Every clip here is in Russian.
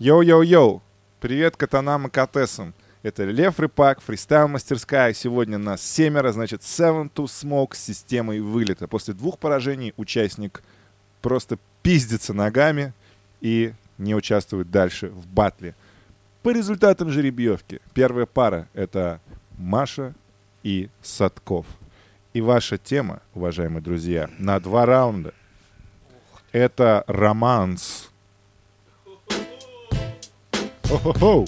Йоу-йоу-йоу! Привет котанам и котессам! Это Лев Рыпак, фристайл-мастерская. Сегодня нас семеро, значит, Seven to Smoke с системой вылета. После двух поражений участник просто пиздится ногами и не участвует дальше в батле. По результатам жеребьевки первая пара — это Маша и Садков. И ваша тема, уважаемые друзья, на два раунда — это романс. Хо-хо-хо!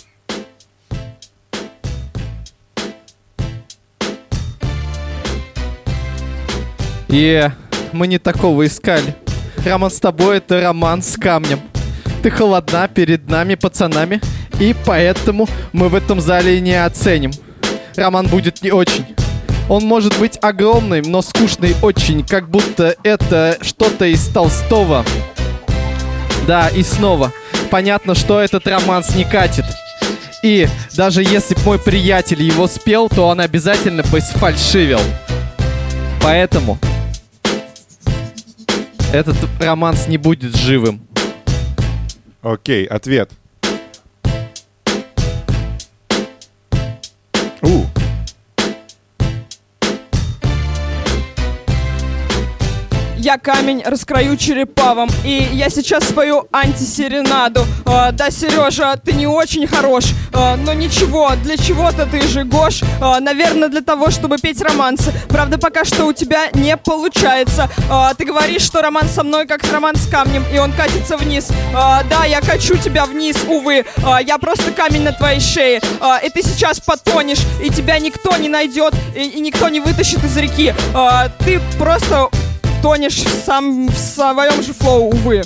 Е, мы не такого искали. Роман с тобой это роман с камнем. Ты холодна перед нами, пацанами, и поэтому мы в этом зале не оценим. Роман будет не очень. Он может быть огромный, но скучный очень, как будто это что-то из Толстого. Да, и снова. Понятно, что этот романс не катит. И даже если бы мой приятель его спел, то он обязательно бы сфальшивил. Поэтому этот романс не будет живым. Окей, ответ. У, Я камень раскрою черепавом И я сейчас спою антисеренаду. А, Да, Сережа, ты не очень хорош а, Но ничего, для чего-то ты же Гош А, Наверное, для того, чтобы петь романсы. Правда, пока что у тебя не получается. А, Ты говоришь, что роман со мной как роман с камнем И он катится вниз. А, Да, я качу тебя вниз, увы. А, Я просто камень на твоей шее. А, И ты сейчас потонешь И тебя никто не найдет И, и никто не вытащит из реки. А, Ты просто тонешь сам в своем же флоу, увы.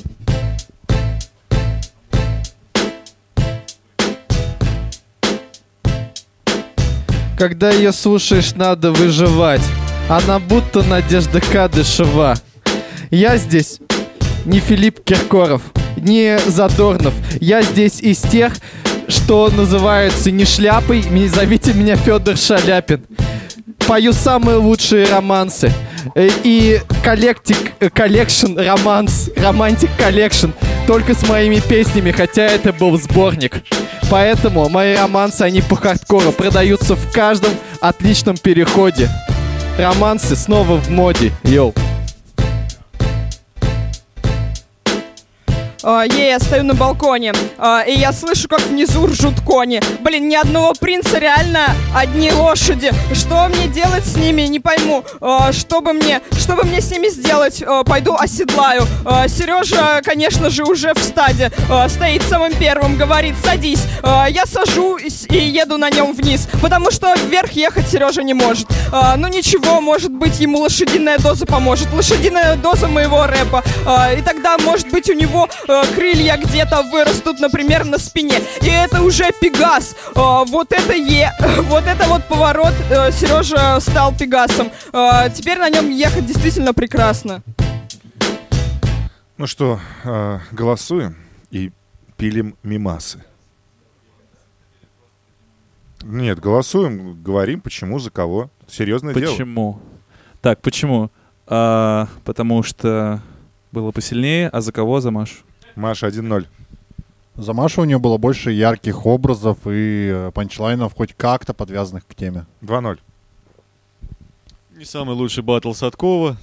Когда ее слушаешь, надо выживать. Она будто Надежда Кадышева. Я здесь не Филипп Киркоров, не Задорнов. Я здесь из тех, что называются не шляпой. Зовите меня Федор Шаляпин. Пою самые лучшие романсы. Э, И collectic, collection, романс, romantic collection. Только с моими песнями, хотя это был сборник. Поэтому мои романсы, они по хардкору продаются в каждом отличном переходе. Романсы снова в моде, йоу. Ей, я стою на балконе, а, и я слышу, как внизу ржут кони. Блин, ни одного принца, реально одни лошади. Что мне делать с ними, не пойму. А, Что бы мне, что бы мне с ними сделать? А, Пойду оседлаю. А, Сережа, конечно же, уже в стаде. А, Стоит самым первым, говорит, садись. А, Я сажусь и еду на нем вниз, потому что вверх ехать Сережа не может. А, Ну ничего, может быть, ему лошадиная доза поможет. Лошадиная доза моего рэпа. А, И тогда, может быть, у него э, крылья где-то вырастут, например, на спине. И это уже Пегас. А, Вот это е... Вот это вот поворот. Сережа стал Пегасом. А, Теперь на нем ехать действительно прекрасно. ну что, э, голосуем и пилим мимасы. Нет, голосуем, говорим, почему, за кого. Серьезное дело. Почему? Так, почему? А, потому что было посильнее, а за кого? За Машу. Маша 1-0. За Машу у нее было больше ярких образов и э, панчлайнов, хоть как-то подвязанных к теме. 2-0. Не самый лучший батл Садкова.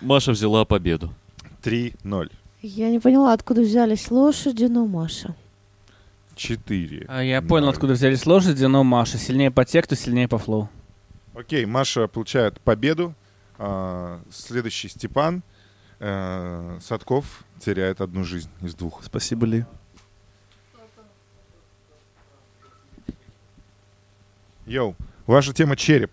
Маша взяла победу. 3-0. Я не поняла, откуда взялись лошади, но Маша. 4. А я понял, откуда взялись лошади, но Маша. Сильнее по тексту, сильнее по флоу. Окей, Маша получает победу. А, следующий Степан. Э, Садков теряет одну жизнь из двух. Спасибо, Ли. Йоу, ваша тема череп.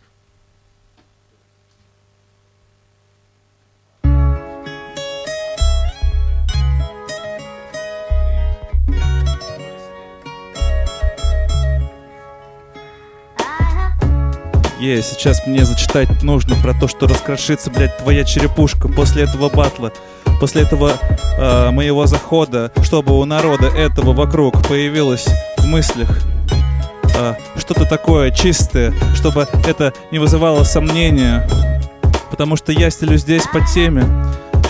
Е, сейчас мне зачитать нужно про то, что раскрошится, блядь, твоя черепушка после этого батла. После этого э, моего захода, чтобы у народа этого вокруг появилось в мыслях э, что-то такое чистое, чтобы это не вызывало сомнения. Потому что я стелю здесь по теме,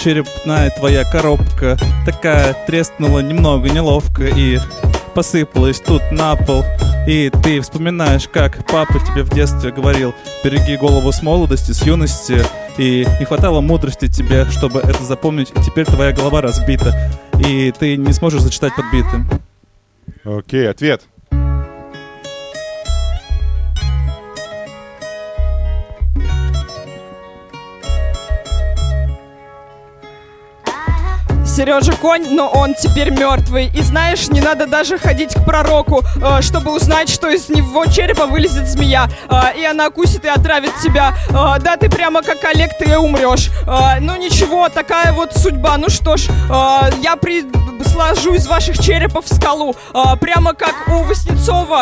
черепная твоя коробка такая треснула немного неловко и посыпалась тут на пол. И ты вспоминаешь, как папа тебе в детстве говорил, береги голову с молодости, с юности, и не хватало мудрости тебе, чтобы это запомнить, и теперь твоя голова разбита, и ты не сможешь зачитать подбитым. Окей, ответ. Сережа конь, но он теперь мертвый. И знаешь, не надо даже ходить к пророку, э, чтобы узнать, что из него черепа вылезет змея. э, и она укусит и отравит тебя. Э, да, ты прямо как Олег, ты умрешь. Э, ну ничего, такая вот судьба. Ну что ж, я при сложу из ваших черепов скалу. Прямо как у Васнецова,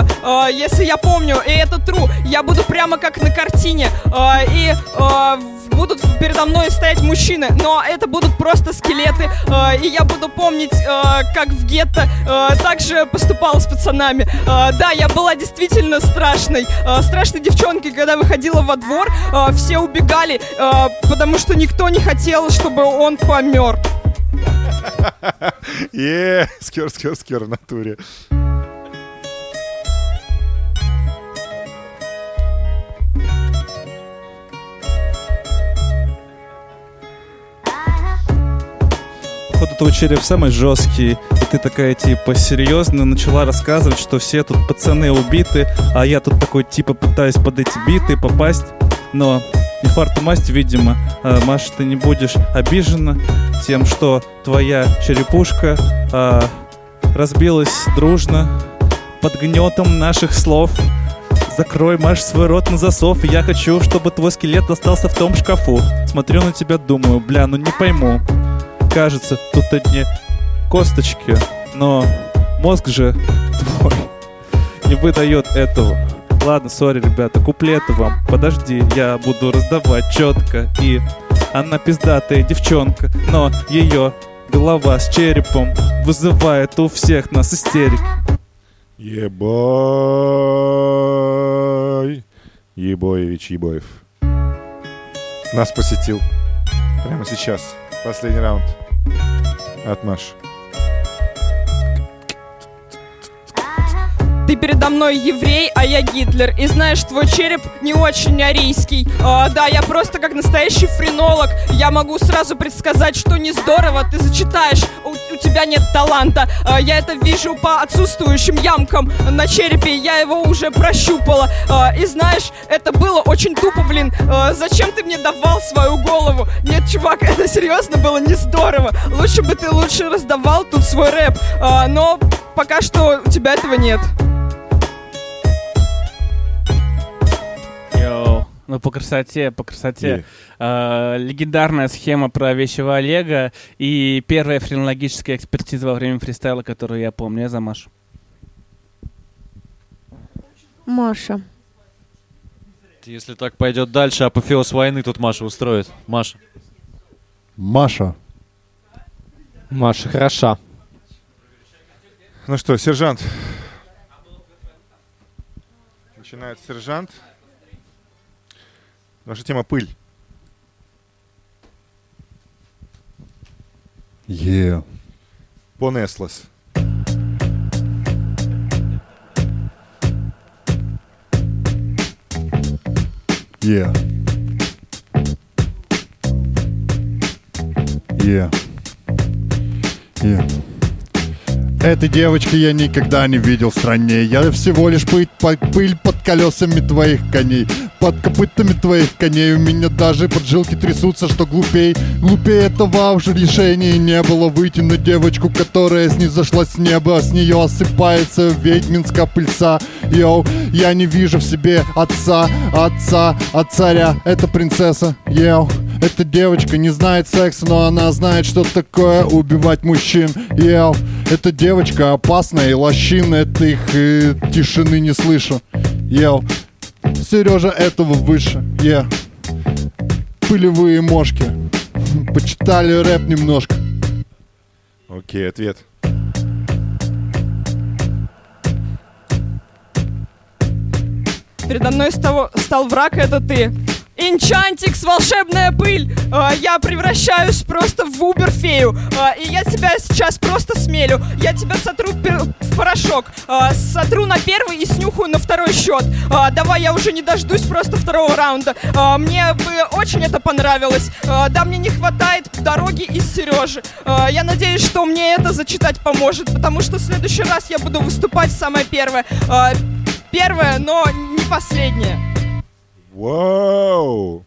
если я помню, и это true. Я буду прямо как на картине. И будут передо мной стоять мужчины, но это будут просто скелеты, э, и я буду помнить, э, как в гетто э, также поступала с пацанами. Э, да, я была действительно страшной, э, страшной девчонкой, когда выходила во двор, э, все убегали, э, потому что никто не хотел, чтобы он помер. Е, скер, скер, скер в натуре. Походу, твой череп самый жесткий, и ты такая, типа, серьезно начала рассказывать, что все тут пацаны убиты, а я тут такой, типа, пытаюсь под эти биты попасть, но не фарту масть, видимо. А, Маша, ты не будешь обижена тем, что твоя черепушка а, разбилась дружно под гнетом наших слов. Закрой, Маш, свой рот на засов. Я хочу, чтобы твой скелет остался в том шкафу. Смотрю на тебя, думаю, бля, ну не пойму. Кажется, тут одни косточки, но мозг же твой не выдает этого. Ладно, сори, ребята, куплеты вам. Подожди, я буду раздавать четко. И она пиздатая девчонка, но ее голова с черепом вызывает у всех нас истерик. Ебой. Ебоевич Ебоев. Нас посетил. Прямо сейчас. Последний раунд. От Маши. Ты передо мной еврей, а я Гитлер. И знаешь, твой череп не очень арийский. А, да, я просто как настоящий френолог. Я могу сразу предсказать, что не здорово ты зачитаешь. У, у тебя нет таланта. А, я это вижу по отсутствующим ямкам на черепе. Я его уже прощупала. А, и знаешь, это было очень тупо, блин. А, зачем ты мне давал свою голову? Нет, чувак, это серьезно было не здорово. Лучше бы ты лучше раздавал тут свой рэп. А, но пока что у тебя этого нет. Ну, по красоте, по красоте. Э, легендарная схема про вещего Олега и первая френологическая экспертиза во время фристайла, которую я помню. Я за Машу. Маша. Если так пойдет дальше, апофеоз войны тут Маша устроит. Маша. Маша. Маша хороша. Ну что, сержант. Начинает сержант. Ваша тема пыль. Е. Понеслась. Е. Е. Е. Этой девочки я никогда не видел в стране. Я всего лишь пыль, пыль под колесами твоих коней. Под копытами твоих коней у меня даже поджилки трясутся, что глупей. Глупее этого уже решения не было выйти на девочку, которая снизошла с неба, а с нее осыпается ведьминская пыльца. Йоу, я не вижу в себе отца, отца, от царя. Это принцесса, йоу. Эта девочка не знает секса, но она знает, что такое убивать мужчин. Йоу, эта девочка опасная и лощина, это их э, тишины не слышу. Йоу, Сережа этого выше, е. Пылевые мошки. Почитали рэп немножко. Окей, ответ. Передо мной стал, стал враг, это ты. Инчантикс, волшебная пыль, а, я превращаюсь просто в уберфею, а, и я тебя сейчас просто смелю, я тебя сотру в порошок, а, сотру на первый и снюхаю на второй счет. Давай, я уже не дождусь просто второго раунда. Мне бы очень это понравилось. Да, мне не хватает дороги из Сережи. Я надеюсь, что мне это зачитать поможет, потому что в следующий раз я буду выступать самое первое. А, первое, но не последнее. Whoa.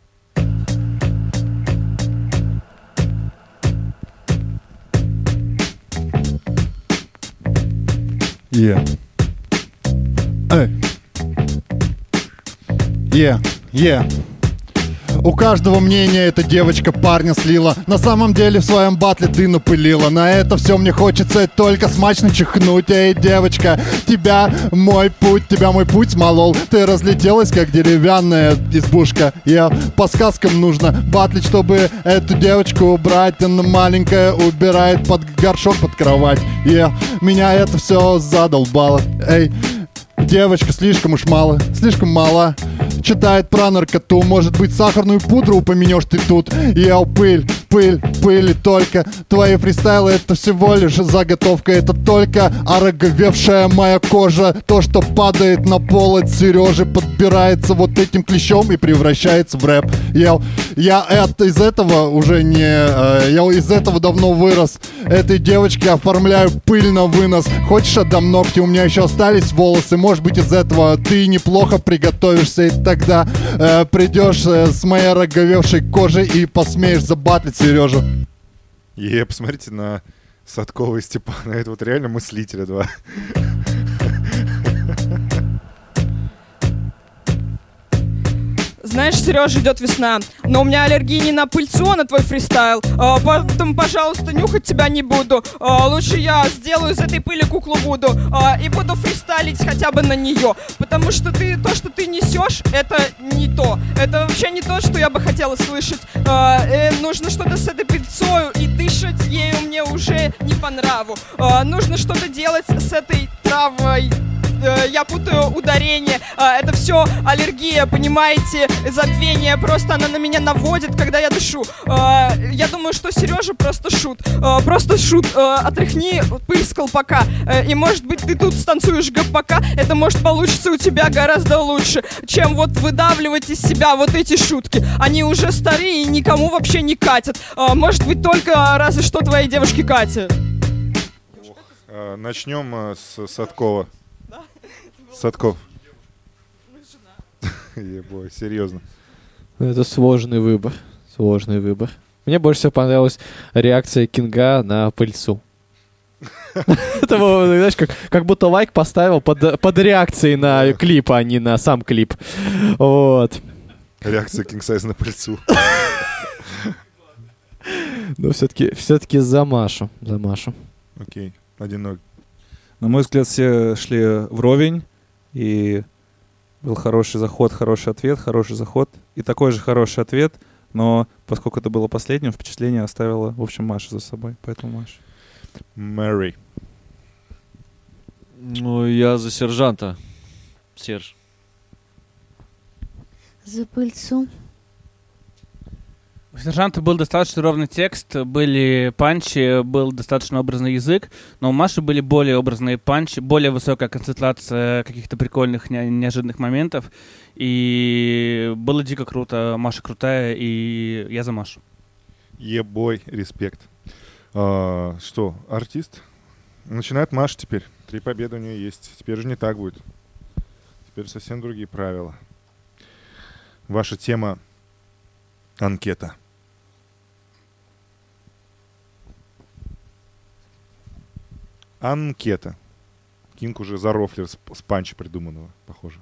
Yeah. Hey. Yeah, yeah. У каждого мнения эта девочка парня слила. На самом деле в своем батле ты напылила. На это все мне хочется только смачно чихнуть. Эй, девочка, тебя мой путь, тебя мой путь смолол Ты разлетелась, как деревянная избушка. Я по сказкам нужно батлить, чтобы эту девочку убрать. Она маленькая убирает под горшок под кровать. Я, меня это все задолбало. Эй, Девочка слишком уж мало, слишком мала Читает про наркоту Может быть сахарную пудру упомянешь ты тут. Я пыль, пыль, пыль и только Твои фристайлы это всего лишь заготовка Это только ороговевшая моя кожа. То, что падает на пол от Сережи Подбирается вот этим клещом и превращается в рэп. Я, я это, из этого уже не... э, Я из этого давно вырос. Этой девочке оформляю пыль на вынос. Хочешь отдам ногти? У меня еще остались волосы. Может быть из этого ты неплохо приготовишься. И тогда э, придешь э, с моей роговевшей кожей И посмеешь забатлить Сережу Е, посмотрите на Садкова и Степана. Это вот реально мыслителя два. Знаешь, Сережа, идет весна, но у меня аллергия не на пыльцу, а на твой фристайл. А, поэтому, пожалуйста, нюхать тебя не буду. А, лучше я сделаю из этой пыли куклу буду а, и буду фристайлить хотя бы на нее. Потому что ты то, что ты несешь, это не то. Это вообще не то, что я бы хотела слышать. А, э, нужно что-то с этой пыльцою, и дышать ею мне уже не по нраву. А, нужно что-то делать с этой травой я путаю ударение. А, это все аллергия, понимаете? Забвение. Просто она на меня наводит, когда я дышу. А, я думаю, что Сережа просто шут. Просто шут. Отряхни пыль с колпака. Э, и может быть ты тут станцуешь ГПК. Это может получиться у тебя гораздо лучше, чем вот выдавливать из себя вот эти шутки. Они уже старые и никому вообще не катят. Может быть только разве что твоей девушке Кате. Начнем с Садкова. Садков. Ебой, серьезно. Ну, Это сложный выбор. Сложный выбор. Мне больше всего понравилась реакция Кинга на пыльцу. Это, было, знаешь, как, как будто лайк поставил под, под реакцией на клип, а не на сам клип. Вот. Реакция King Size на пыльцу. Но все-таки все-таки за Машу. За Машу. Окей, 1-0. На мой взгляд, все шли вровень, и был хороший заход, хороший ответ, хороший заход, и такой же хороший ответ, но поскольку это было последним, впечатление оставила, в общем, Маша за собой, поэтому Маша. Мэри. Ну, я за сержанта. Серж. За пыльцу. У сержанта был достаточно ровный текст, были панчи, был достаточно образный язык, но у Маши были более образные панчи, более высокая концентрация каких-то прикольных, не- неожиданных моментов. И было дико круто. Маша крутая, и я за Машу. Ебой, респект. А, что, артист? Начинает Маша теперь. Три победы у нее есть. Теперь же не так будет. Теперь совсем другие правила. Ваша тема — анкета. Анкета. Кинг уже за рофлер с, панча придуманного, похоже.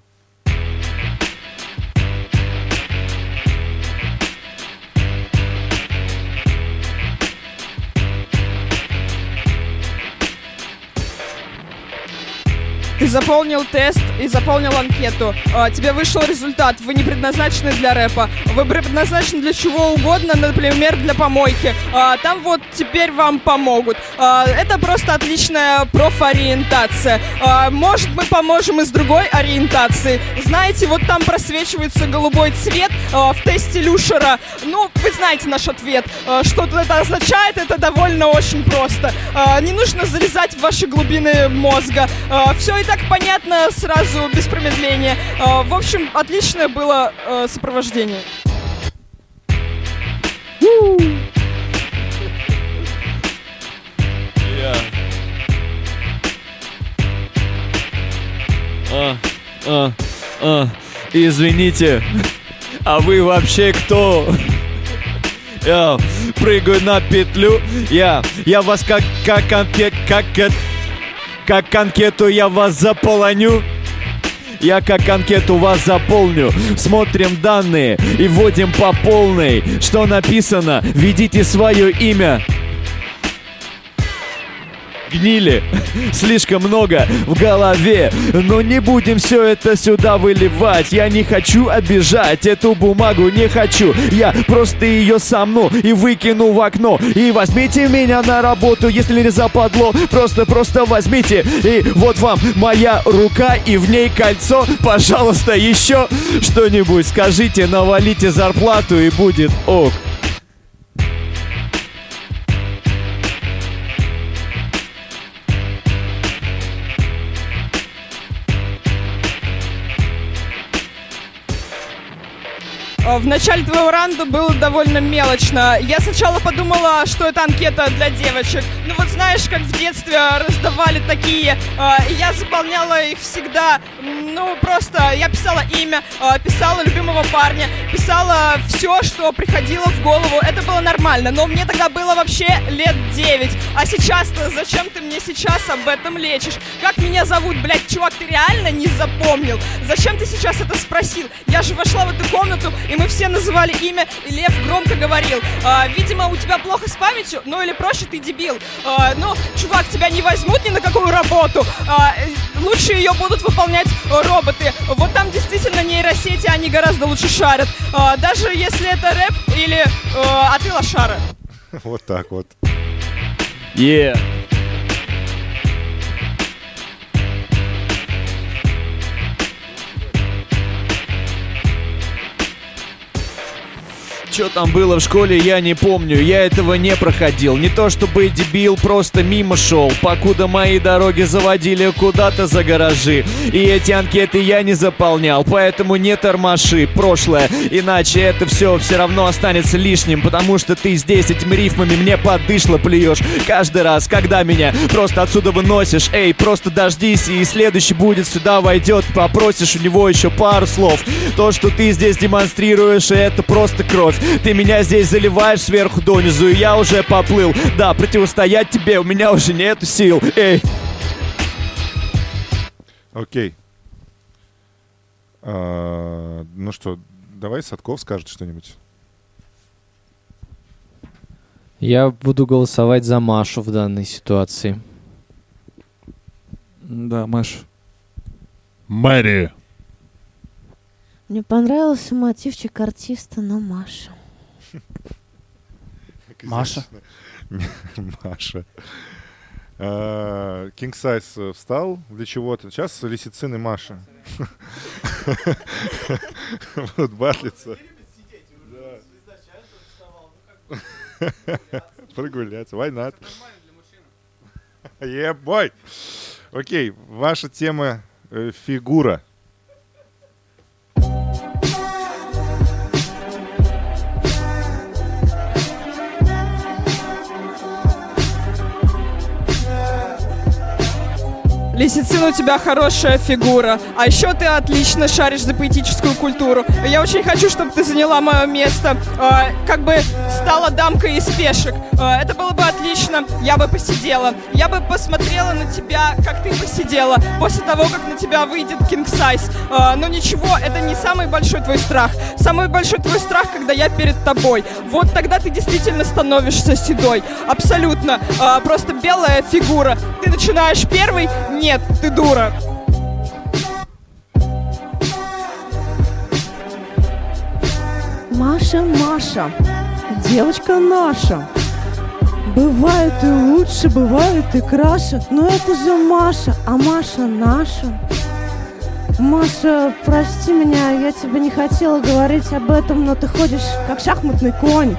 Заполнил тест, и заполнил анкету. А, тебе вышел результат. Вы не предназначены для рэпа. Вы предназначены для чего угодно, например, для помойки. А, там вот теперь вам помогут. А, это просто отличная профориентация. Может, мы поможем и с другой ориентации. Знаете, вот там просвечивается голубой цвет в тесте Люшера. Ну, вы знаете наш ответ. Что это означает? Это довольно очень просто. Не нужно залезать в ваши глубины мозга. Все и так понятно сразу, без промедления. А, в общем, отличное было а, сопровождение. А, а, извините, а вы вообще кто? Я прыгаю на петлю, я, я вас как, как анкет, как, э- как анкету я вас заполоню. Я как анкету вас заполню Смотрим данные и вводим по полной Что написано? Введите свое имя гнили. Слишком много в голове. Но не будем все это сюда выливать. Я не хочу обижать. Эту бумагу не хочу. Я просто ее сомну и выкину в окно. И возьмите меня на работу Если не западло. Просто-просто возьмите. И вот вам моя рука И в ней кольцо. Пожалуйста, еще что-нибудь скажите. Навалите зарплату и будет ок В начале твоего раунда было довольно мелочно. Я сначала подумала, что это анкета для девочек. Ну вот знаешь, как в детстве раздавали такие, и я заполняла их всегда. Ну просто я писала имя, а, писала любимого парня, писала все, что приходило в голову. Это было нормально, но мне тогда было вообще лет 9. А сейчас-то зачем ты мне сейчас об этом лечишь? Как меня зовут, блядь, чувак, ты реально не запомнил? Зачем ты сейчас это спросил? Я же вошла в эту комнату, и мы все называли имя, и Лев громко говорил. «А, видимо, у тебя плохо с памятью, ну или проще, ты дебил. А, ну, чувак, тебя не возьмут ни на какую работу. А, э, лучше ее будут выполнять роботы. Вот там действительно нейросети, они гораздо лучше шарят. А, даже если это рэп или э, а ты лошара. Вот так вот. Yeah. Что там было в школе, я не помню, я этого не проходил. Не то чтобы дебил, просто мимо шел, покуда мои дороги заводили куда-то за гаражи. И эти анкеты я не заполнял, поэтому не тормоши прошлое. Иначе это все все равно останется лишним, потому что ты здесь этими рифмами мне подышло плюешь. Каждый раз, когда меня просто отсюда выносишь, эй, просто дождись, и следующий будет сюда войдет, попросишь у него еще пару слов. То, что ты здесь демонстрируешь, это просто кровь. Ты меня здесь заливаешь сверху донизу, и я уже поплыл. Да, противостоять тебе у меня уже нету сил. Эй, Окей. А, ну что, давай Садков скажет что-нибудь. Я буду голосовать за Машу в данной ситуации. Да, Маш. Мэри. Мне понравился мотивчик артиста, но Маша. Маша. Маша. Кинг Сайз встал для чего-то. Сейчас Лисицин и Маша. Вот батлица. Прогуляться. Why not? Boy. Окей, ваша тема э, фигура. Лисицин, у тебя хорошая фигура. А еще ты отлично шаришь за поэтическую культуру. Я очень хочу, чтобы ты заняла мое место. А, как бы стала дамкой из пешек. А, это было бы отлично. Я бы посидела. Я бы посмотрела на тебя, как ты посидела. После того, как на тебя выйдет King Size. А, но ничего, это не самый большой твой страх. Самый большой твой страх, когда я перед тобой. Вот тогда ты действительно становишься седой. Абсолютно. А, просто белая фигура. Ты начинаешь первый? нет, ты дура. Маша, Маша, девочка наша. Бывает и лучше, бывает и краше, но это же Маша, а Маша наша. Маша, прости меня, я тебе не хотела говорить об этом, но ты ходишь как шахматный конь.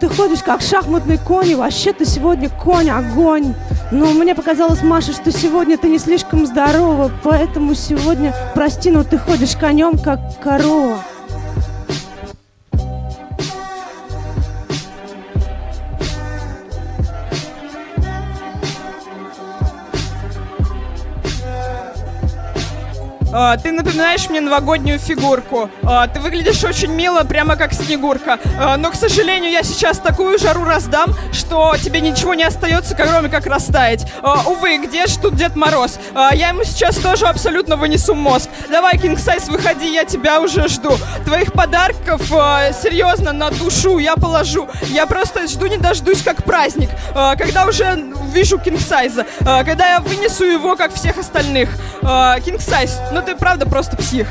Ты ходишь как шахматный конь, и вообще ты сегодня конь-огонь. Но мне показалось, Маша, что сегодня ты не слишком здорова, поэтому сегодня, прости, но ты ходишь конем, как корова. А, ты напоминаешь мне новогоднюю фигурку. А, ты выглядишь очень мило, прямо как Снегурка. А, но, к сожалению, я сейчас такую жару раздам, что тебе ничего не остается, кроме как растаять. А, увы, где ж тут Дед Мороз? А, я ему сейчас тоже абсолютно вынесу мозг. Давай, Кинг Сайз, выходи, я тебя уже жду. Твоих подарков, а, серьезно, на душу я положу. Я просто жду не дождусь, как праздник. А, когда уже вижу Кинг Сайза. А, когда я вынесу его, как всех остальных. А, Сайз, ну ты правда просто псих.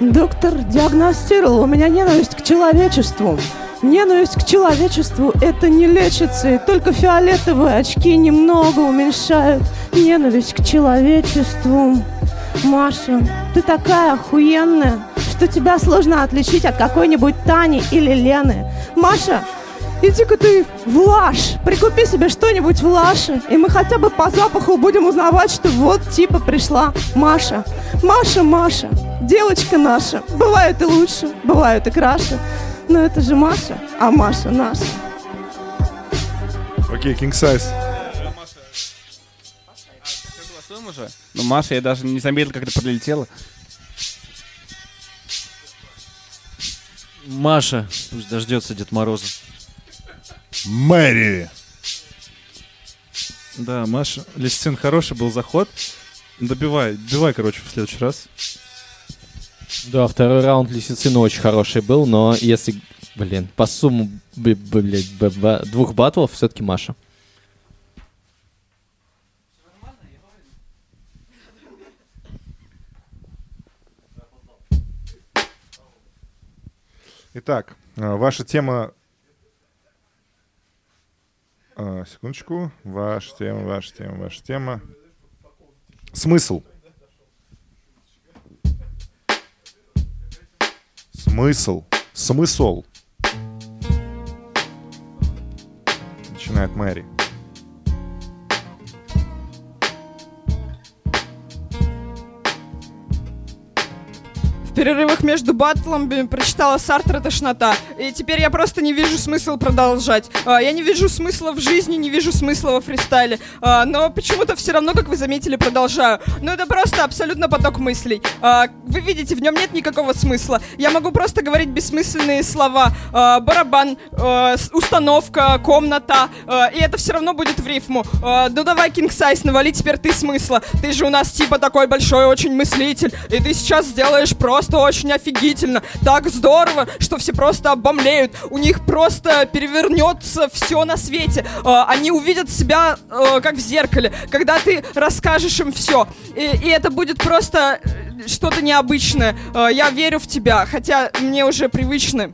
Доктор диагностировал у меня ненависть к человечеству. Ненависть к человечеству это не лечится, и только фиолетовые очки немного уменьшают ненависть к человечеству. Маша, ты такая охуенная, что тебя сложно отличить от какой-нибудь Тани или Лены. Маша, иди-ка ты в Лаш, прикупи себе что-нибудь в Лаше, и мы хотя бы по запаху будем узнавать, что вот типа пришла Маша. Маша, Маша, девочка наша. Бывает и лучше, бывает и краше. Но это же Маша, а Маша наша. Окей, King Size. Уже? Ну, Маша, я даже не заметил, как это пролетело. Маша, пусть дождется Дед Мороза. Мэри. Да, Маша, Лисицин хороший был заход. Добивай, добивай, короче, в следующий раз. Да, второй раунд Лисицина очень хороший был, но если, блин, по сумму б- б- блядь, б- б- двух батлов все-таки Маша. Итак, э, ваша тема... Э, Секундочку. Ваша тема, ваша тема, ваша тема. Смысл. Смысл. Смысл. Начинает Мэри. В перерывах между батлами прочитала Сартра «Тошнота». И теперь я просто не вижу смысла продолжать. А, Я не вижу смысла в жизни, не вижу смысла во фристайле. А, Но почему-то все равно, как вы заметили, продолжаю. Но это просто абсолютно поток мыслей. А, Вы видите, в нем нет никакого смысла. Я могу просто говорить бессмысленные слова. Барабан, установка, комната. И это все равно будет в рифму. Ну давай, Кинг Сайз, навали теперь ты смысла. Ты же у нас типа такой большой очень мыслитель. И ты сейчас сделаешь просто очень офигительно. Так здорово, что все просто обомлеют. У них просто перевернется все на свете. А, Они увидят себя э, как в зеркале, когда ты расскажешь им все. И, и это будет просто э, что-то необычное. А, Я верю в тебя, хотя мне уже привычно.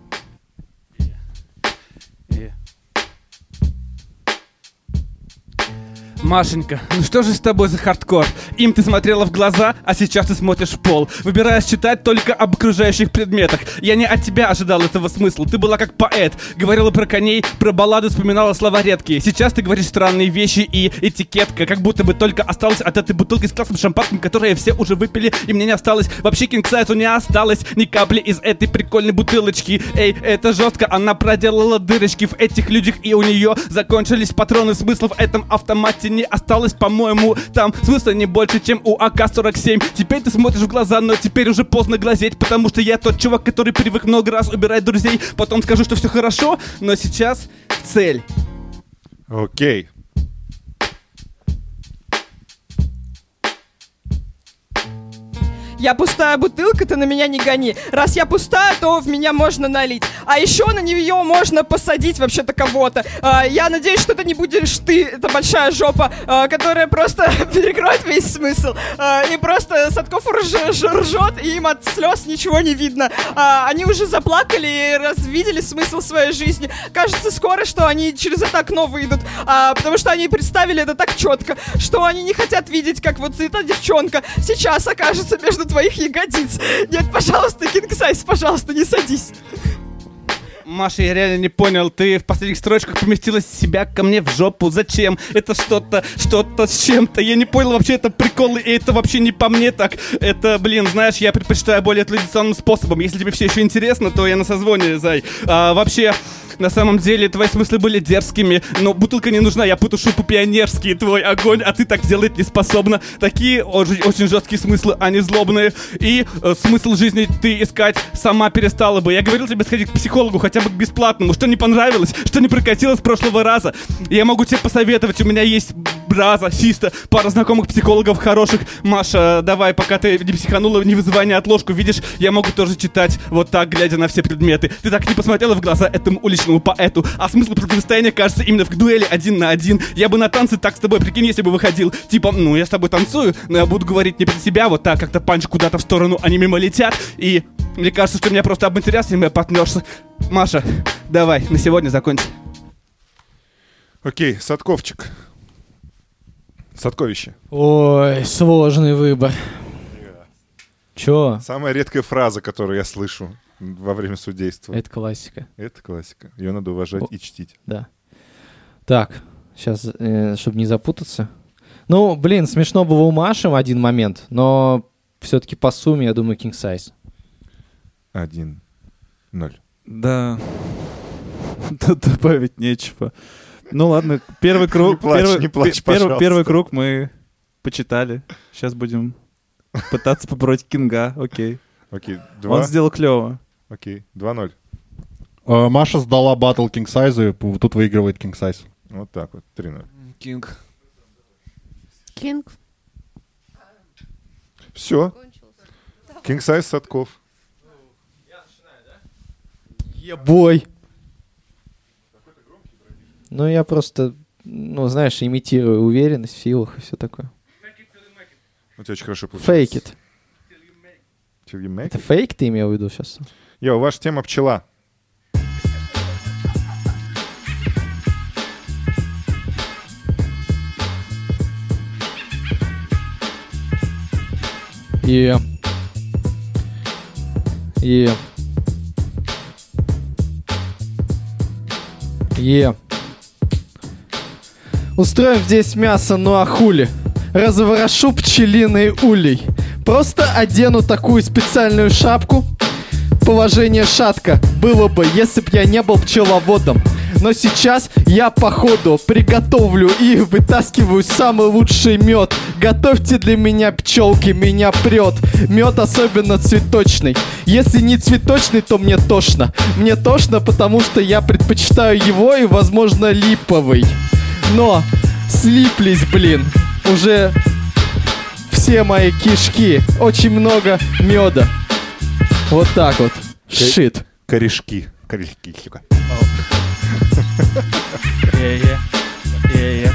Машенька, ну что же с тобой за хардкор? Им ты смотрела в глаза, а сейчас ты смотришь в пол. Выбираешь читать только об окружающих предметах. Я не от тебя ожидал этого смысла. Ты была как поэт. Говорила про коней, про баллады, вспоминала слова редкие. Сейчас ты говоришь странные вещи и этикетка, как будто бы только осталось от этой бутылки с красным шампанским, которые все уже выпили, и мне не осталось. Вообще кингсайзу не осталось ни капли из этой прикольной бутылочки. Эй, это жестко, она проделала дырочки в этих людях, и у нее закончились патроны смысла в этом автомате не осталось, по-моему, там смысла не больше, чем у АК-47. Теперь ты смотришь в глаза, но теперь уже поздно глазеть, потому что я тот чувак, который привык много раз убирать друзей. Потом скажу, что все хорошо, но сейчас цель. Окей. Я пустая бутылка, ты на меня не гони. Раз я пустая, то в меня можно налить. А еще на нее можно посадить вообще-то кого-то. А, я надеюсь, что это не будешь ты, это большая жопа, а, которая просто перекроет весь смысл. А, и просто Садков рж- ржет, и им от слез ничего не видно. А, они уже заплакали и развидели смысл своей жизни. Кажется, скоро, что они через это окно выйдут. А, потому что они представили это так четко, что они не хотят видеть, как вот эта девчонка сейчас окажется между твоих ягодиц. Нет, пожалуйста, Кинг Сайз, пожалуйста, не садись. Маша, я реально не понял, ты в последних строчках поместила себя ко мне в жопу. Зачем? Это что-то, что-то с чем-то. Я не понял вообще, это приколы, и это вообще не по мне так. Это, блин, знаешь, я предпочитаю более традиционным способом. Если тебе все еще интересно, то я на созвоне, зай. А, вообще, на самом деле, твои смыслы были дерзкими, но бутылка не нужна, я потушу по-пионерски твой огонь, а ты так делать не способна. Такие очень, очень жесткие смыслы, они злобные. И э, смысл жизни ты искать сама перестала бы. Я говорил тебе сходить к психологу, хотя бы к бесплатному. Что не понравилось, что не прокатило с прошлого раза. Я могу тебе посоветовать, у меня есть браза, систа, пара знакомых психологов хороших. Маша, давай, пока ты не психанула, не вызывай ни отложку. Видишь, я могу тоже читать вот так, глядя на все предметы. Ты так не посмотрела в глаза этому уличному поэту. А смысл противостояния кажется именно в дуэли один на один. Я бы на танцы так с тобой, прикинь, если бы выходил. Типа, ну, я с тобой танцую, но я буду говорить не про себя, вот так, как-то панч куда-то в сторону, они мимо летят. И мне кажется, что меня просто об интерес, и мы потнешься. Маша, давай, на сегодня закончим. Окей, Садковчик. Садковище. Ой, сложный выбор. Чё? Самая редкая фраза, которую я слышу во время судейства. Это классика. Это классика. Ее надо уважать О. и чтить. Да. Так, сейчас, чтобы не запутаться. Ну, блин, смешно было у Маши в один момент, но все-таки по сумме, я думаю, King Size. Один. Ноль. Да. Тут добавить нечего. Ну ладно, первый круг. Не плачь, первый, не плачь, пе- первый, первый круг мы почитали. Сейчас будем пытаться побороть Кинга. Окей. Окей, два. Он сделал клево. Окей, два ноль. Э, Маша сдала батл King Size, и тут выигрывает King Size. Вот так вот, три ноль. Кинг. Кинг. Все. King Size Садков. Ебой! Ну, я просто, ну, знаешь, имитирую уверенность в силах и все такое. У тебя очень хорошо получилось. Fake it. Till you make Это it. фейк ты имел в виду сейчас? Йо, ваша тема пчела. И... И... Е. Устроим здесь мясо, ну а хули? Разворошу пчелиный улей. Просто одену такую специальную шапку. Положение шатко было бы, если б я не был пчеловодом. Но сейчас я походу приготовлю и вытаскиваю самый лучший мед. Готовьте для меня пчелки, меня прет. Мед особенно цветочный. Если не цветочный, то мне тошно. Мне тошно, потому что я предпочитаю его и, возможно, липовый. Но слиплись, блин, уже все мои кишки. Очень много меда. Вот так вот. Шит. Корешки. Корешки, сука. Е-е. Е-е.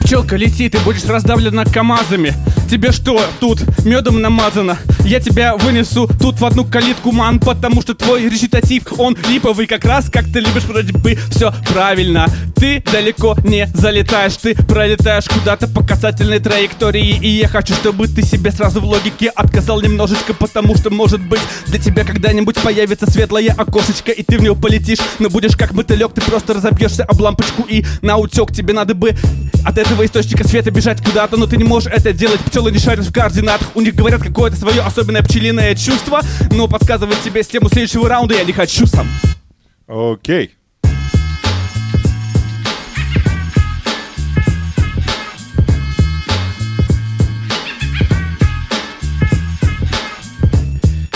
Пчелка, лети, ты будешь раздавлена КАМАЗами. Тебе что, тут медом намазано? Я тебя вынесу тут в одну калитку, ман, потому что твой речитатив, он липовый, как раз как ты любишь вроде бы. Все правильно, ты далеко не залетаешь, ты пролетаешь куда-то по касательной траектории, и я хочу, чтобы ты себе сразу в логике отказал немножечко, потому что, может быть, для тебя когда-нибудь появится светлое окошечко, и ты в него полетишь, но будешь как мотылек, ты просто разобьешься об лампочку, и на утек тебе надо бы от этого источника света бежать куда-то, но ты не можешь это делать. Пчелы не шарят в координатах, у них говорят какое-то свое особенное пчелиное чувство, но подсказывать тебе тему следующего раунда я не хочу сам. Окей.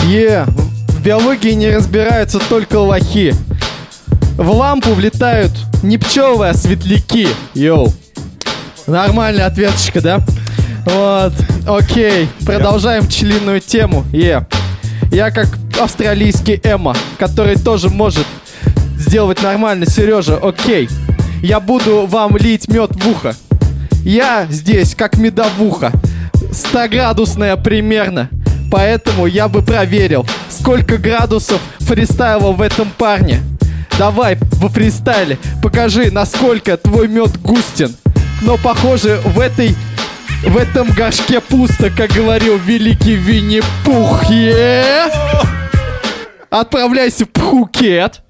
Е, в биологии не разбираются только лохи. В лампу влетают не пчелы, а светляки. Йоу. Нормальная ответочка, да? Вот, окей. Продолжаем пчелиную тему. Е. Я как австралийский Эмма, который тоже может сделать нормально. Сережа, окей. Я буду вам лить мед в ухо. Я здесь как медовуха. 100-градусная примерно. Поэтому я бы проверил, сколько градусов фристайла в этом парне. Давай во фристайле покажи, насколько твой мед густен. Но похоже в этой в этом горшке пусто, как говорил великий Винни-Пух. Е! Отправляйся в Пхукет.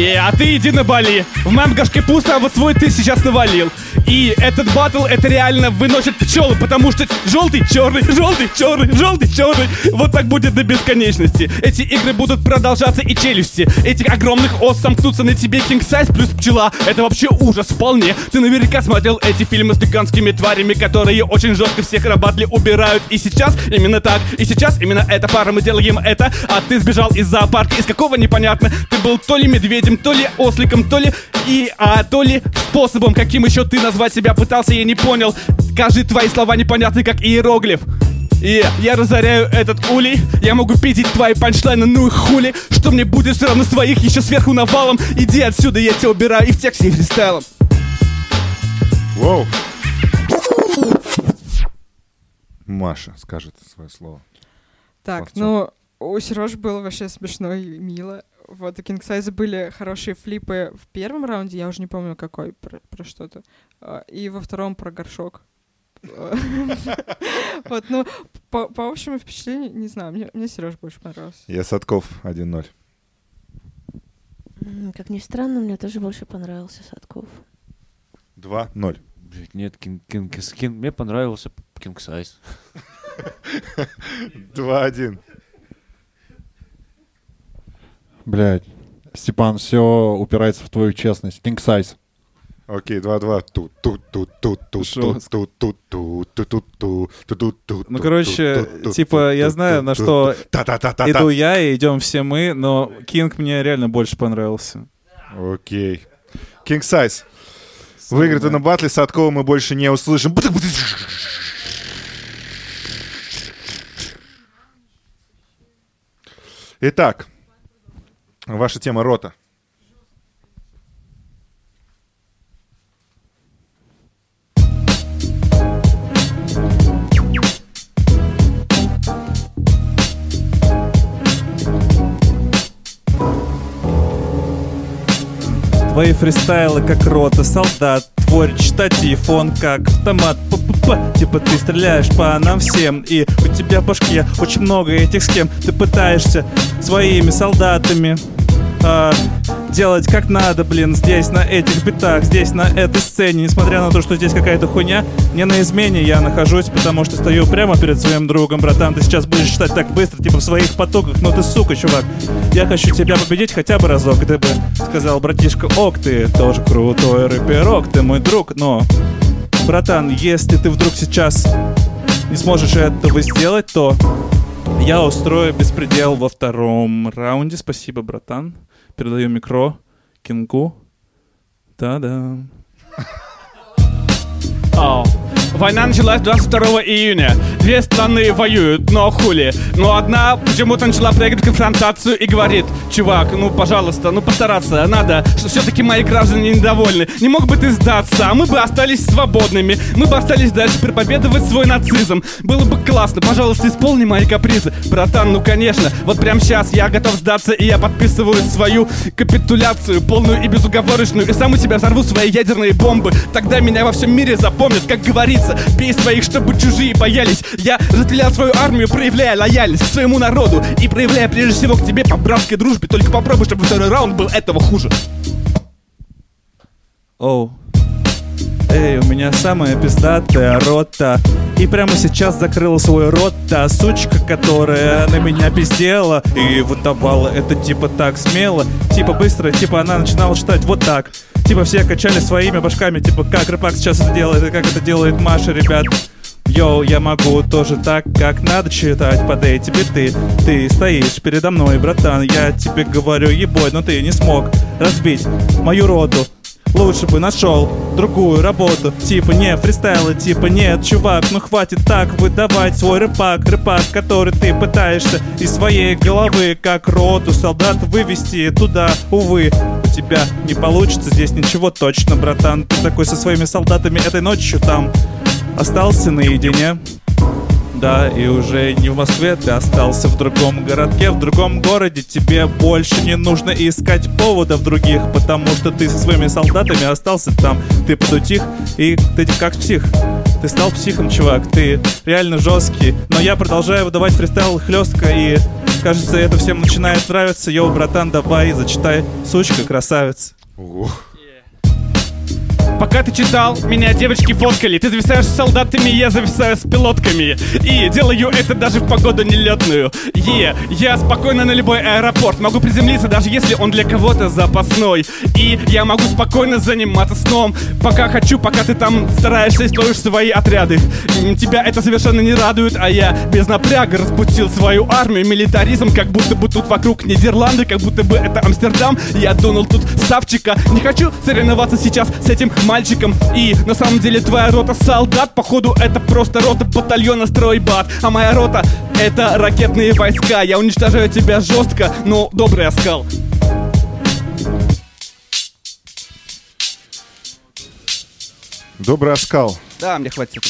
И, а ты иди на Бали. В моем горшке пусто, а вот свой ты сейчас навалил. И этот батл, это реально выносит пчелы, потому что желтый, черный, желтый, черный, желтый, черный. Вот так будет до бесконечности. Эти игры будут продолжаться и челюсти. Этих огромных ос сомкнутся на тебе King Size плюс пчела. Это вообще ужас вполне. Ты наверняка смотрел эти фильмы с гигантскими тварями, которые очень жестко всех рабатли убирают. И сейчас именно так. И сейчас именно эта пара мы делаем это. А ты сбежал из зоопарка. Из какого непонятно. Ты был то ли медведем, то ли осликом, то ли и а, то ли способом, каким еще ты назвать себя пытался, я не понял. Скажи твои слова непонятны, как иероглиф. И я разоряю этот улей Я могу пиздить твои панчлайны, ну и хули Что мне будет все равно своих еще сверху навалом Иди отсюда, я тебя убираю и в тексте, и фристайлом Воу. Маша скажет свое слово. Так, Словцо. ну, у Сережи было вообще смешно и мило. Вот, у King Size были хорошие флипы в первом раунде, я уже не помню какой, про, про что-то. А, И во втором про горшок. Вот, ну, по, по общему впечатлению, не знаю, мне, мне Сереж больше понравился. Я Садков 1-0. М, Как ни странно, мне тоже больше понравился Садков. 2-0. Блядь, нет, King, King, King- мне понравился King Size. 2-1. Блядь. Степан, все упирается в твою честность. King size. Окей, 2-2. Тут, тут, тут, тут, тут, тут, тут, тут, тут, тут, тут, тут, тут, тут, Ну, короче, типа, я знаю, на что иду я и идем все мы, но Кинг мне реально больше понравился. Окей. King Size. Выиграть на батле Садкова мы больше не услышим. Итак, ваша тема рота. Твои фристайлы как рота, солдат Твой штатив, он как автомат. Типа ты стреляешь по нам всем И у тебя в башке очень много этих схем Ты пытаешься своими солдатами а, Делать как надо, блин, здесь, на этих битах Здесь, на этой сцене Несмотря на то, что здесь какая-то хуйня Не на измене я нахожусь Потому что стою прямо перед своим другом Братан, ты сейчас будешь читать так быстро Типа в своих потоках Но ты сука, чувак Я хочу тебя победить хотя бы разок Ты бы сказал, братишка, ок, ты тоже крутой рэперок Ты мой друг, но Братан, если ты вдруг сейчас не сможешь этого сделать, то я устрою беспредел во втором раунде. Спасибо, братан. Передаю микро Кингу. Да-да. Ау. Война началась 22 июня. Две страны воюют, но хули. Но одна почему-то начала проигрывать конфронтацию и говорит, чувак, ну пожалуйста, ну постараться надо, что все-таки мои граждане недовольны. Не мог бы ты сдаться, а мы бы остались свободными. Мы бы остались дальше проповедовать свой нацизм. Было бы классно, пожалуйста, исполни мои капризы. Братан, ну конечно, вот прямо сейчас я готов сдаться, и я подписываю свою капитуляцию, полную и безуговорочную, и сам у себя взорву свои ядерные бомбы. Тогда меня во всем мире запомнят, как говорится, бей своих, чтобы чужие боялись. Я разделял свою армию, проявляя лояльность к своему народу и проявляя прежде всего к тебе по братской дружбе. Только попробуй, чтобы второй раунд был этого хуже. Оу. Эй, у меня самая пиздатая рота И прямо сейчас закрыла свой рот та сучка, которая на меня пиздела И выдавала это типа так смело Типа быстро, типа она начинала читать вот так Типа все качали своими башками Типа как Рыпак сейчас это делает и как это делает Маша, ребят. Йоу, я могу тоже так, как надо читать под эти биты. Ты стоишь передо мной, братан Я тебе говорю, ебой, но ты не смог разбить мою роду лучше бы нашел другую работу. Типа не фристайла, типа нет, чувак Ну хватит так выдавать свой рэпак. Рэпак, который ты пытаешься из своей головы Как роту солдат вывести туда, увы У тебя не получится здесь ничего точно, братан. Ты такой со своими солдатами этой ночью там Остался наедине да, и уже не в Москве, ты остался в другом городке, в другом городе. Тебе больше не нужно искать поводов других Потому что ты со своими солдатами остался там. Ты подутих, и ты как псих. Ты стал психом, чувак, ты реально жесткий. Но я продолжаю выдавать фристайл хлестко И кажется, это всем начинает нравиться. Йоу, братан, давай, зачитай, сучка, красавец. Ух. Пока ты читал, меня девочки фоткали. Ты зависаешь с солдатами, я зависаю с пилотками. И делаю это даже в погоду нелетную. Е, я спокойно на любой аэропорт. Могу приземлиться, даже если он для кого-то запасной. И я могу спокойно заниматься сном. Пока хочу, пока ты там стараешься и строишь свои отряды. Тебя это совершенно не радует, а я без напряга распустил свою армию. Милитаризм, как будто бы тут вокруг Нидерланды Как будто бы это Амстердам. Я дунул тут ставчика. Не хочу соревноваться сейчас с этим мальчиком И на самом деле твоя рота солдат Походу это просто рота батальона стройбат А моя рота это ракетные войска Я уничтожаю тебя жестко, но добрый оскал Добрый оскал. Да, мне хватит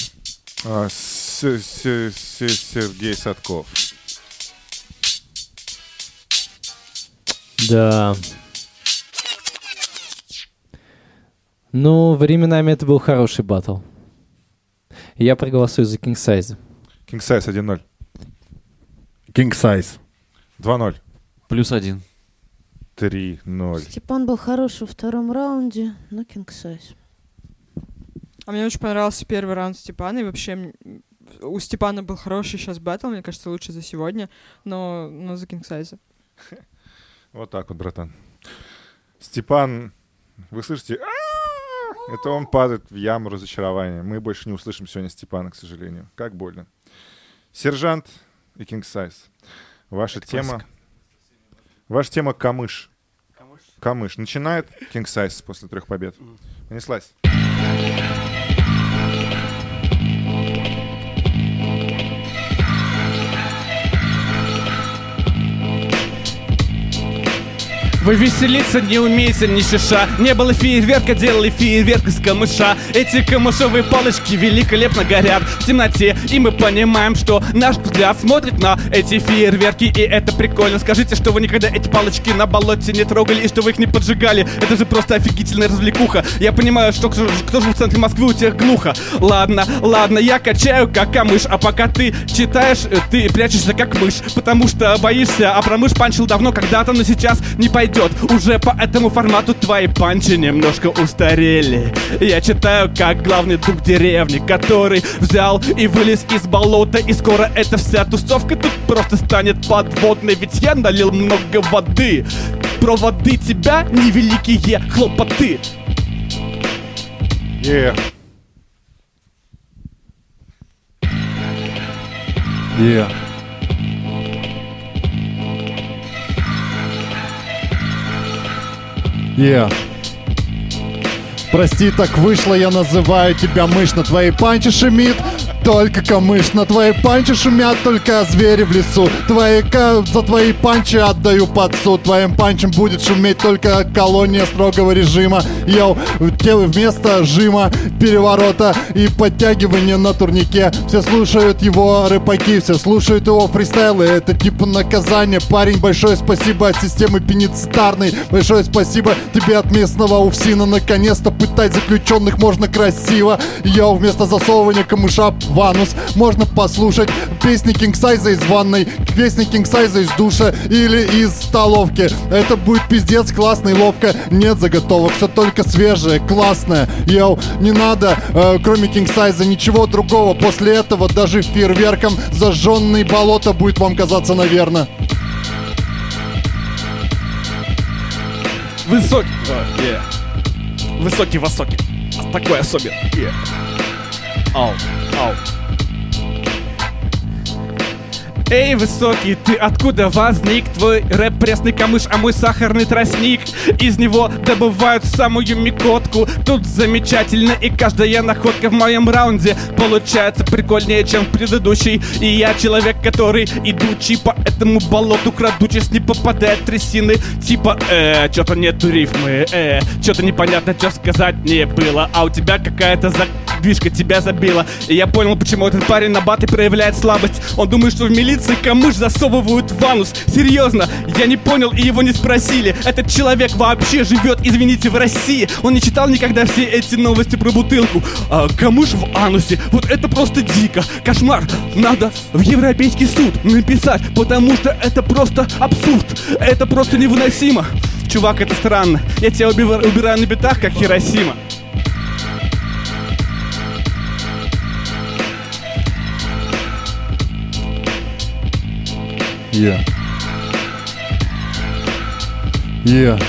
А, С- С- С- Сергей Садков. Да. Ну, временами это был хороший батл. Я проголосую за King Size. King Size 1-0. King Size. 2-0. Плюс один. 3-0. Степан был хороший во втором раунде, но кинг сайз. А мне очень понравился первый раунд Степана, и вообще м, у Степана был хороший сейчас баттл, мне кажется, лучше за сегодня, но, но за King Size. Вот так вот, братан. Степан, вы слышите? «А-а-а!» Это он падает в яму разочарования. Мы больше не услышим сегодня Степана, к сожалению. Как больно. Сержант и King Size. Ваша тема... Ваша тема камыш. Камыш. Начинает King Size после трех побед. Понеслась. Вы веселиться не умеете ни шиша. Не было фейерверка, делали фейерверк из камыша. Эти камышовые палочки великолепно горят в темноте. И мы понимаем, что наш взгляд смотрит на эти фейерверки. И это прикольно. Скажите, что вы никогда эти палочки на болоте не трогали И что вы их не поджигали. Это же просто офигительная развлекуха. Я понимаю, что кто, кто же в центре Москвы у тех глухо Ладно, ладно, я качаю как камыш. А пока ты читаешь, э, ты прячешься как мышь. Потому что боишься, а про мышь панчил давно когда-то Но сейчас не пойдет Уже по этому формату твои панчи немножко устарели. Я читаю как главный дух деревни Который взял и вылез из болота. И скоро эта вся тусовка тут просто станет подводной Ведь я налил много воды. Проводы тебя невеликие хлопоты. Yeah. Yeah. Yeah. Прости, так вышло, я называю тебя мышь на твоей панче шумит. Только камыш на твоей панче шумят только звери в лесу. Твои, ка- за твои панчи отдаю под суд. Твоим панчем будет шуметь только колония строгого режима. Йоу, те вместо жима, переворота и подтягивания на турнике. Все слушают его рэпаки, все слушают его фристайлы. Это типа наказание. Парень, большое спасибо от системы пенитенциарной. Большое спасибо тебе от местного УФСИНа. Наконец-то пытать заключенных можно красиво. Йоу, вместо засовывания камыша в анус можно послушать песни Кингсайза из ванной, песни Кингсайза из душа или из столовки. Это будет пиздец классно и ловко. Нет заготовок, все только свежее, классное. Йоу, не надо, э, кроме Кингсайза, ничего другого. После этого даже фейерверком зажженный болото будет вам казаться, наверное. Высокий О, yeah. Высокий высокий Такой особенный yeah. oh, oh. Эй, высокий, ты откуда возник? Твой рэп пресный камыш, а мой сахарный тростник. Из него добывают самую микотку. Тут замечательно, и каждая находка в моем раунде Получается прикольнее, чем в предыдущий И я человек, который идучий по этому болоту Крадучись, не попадает трясины. Типа, э, что-то нету рифмы, э Что-то непонятно, что сказать не было. А у тебя какая-то задвижка тебя забила. И я понял, почему этот парень на баты проявляет слабость. Он думает, что в милиции камыш засовывают в анус Серьезно, я не понял и его не спросили. Этот человек вообще живет, извините, в России. Он не читал никогда все эти новости про бутылку. А камыш в анусе, вот это просто дико. Кошмар, надо в Европейский суд написать Потому что это просто абсурд. Это просто невыносимо. Чувак, это странно. Я тебя убива- убираю на битах, как Хиросима Yeah. Yeah.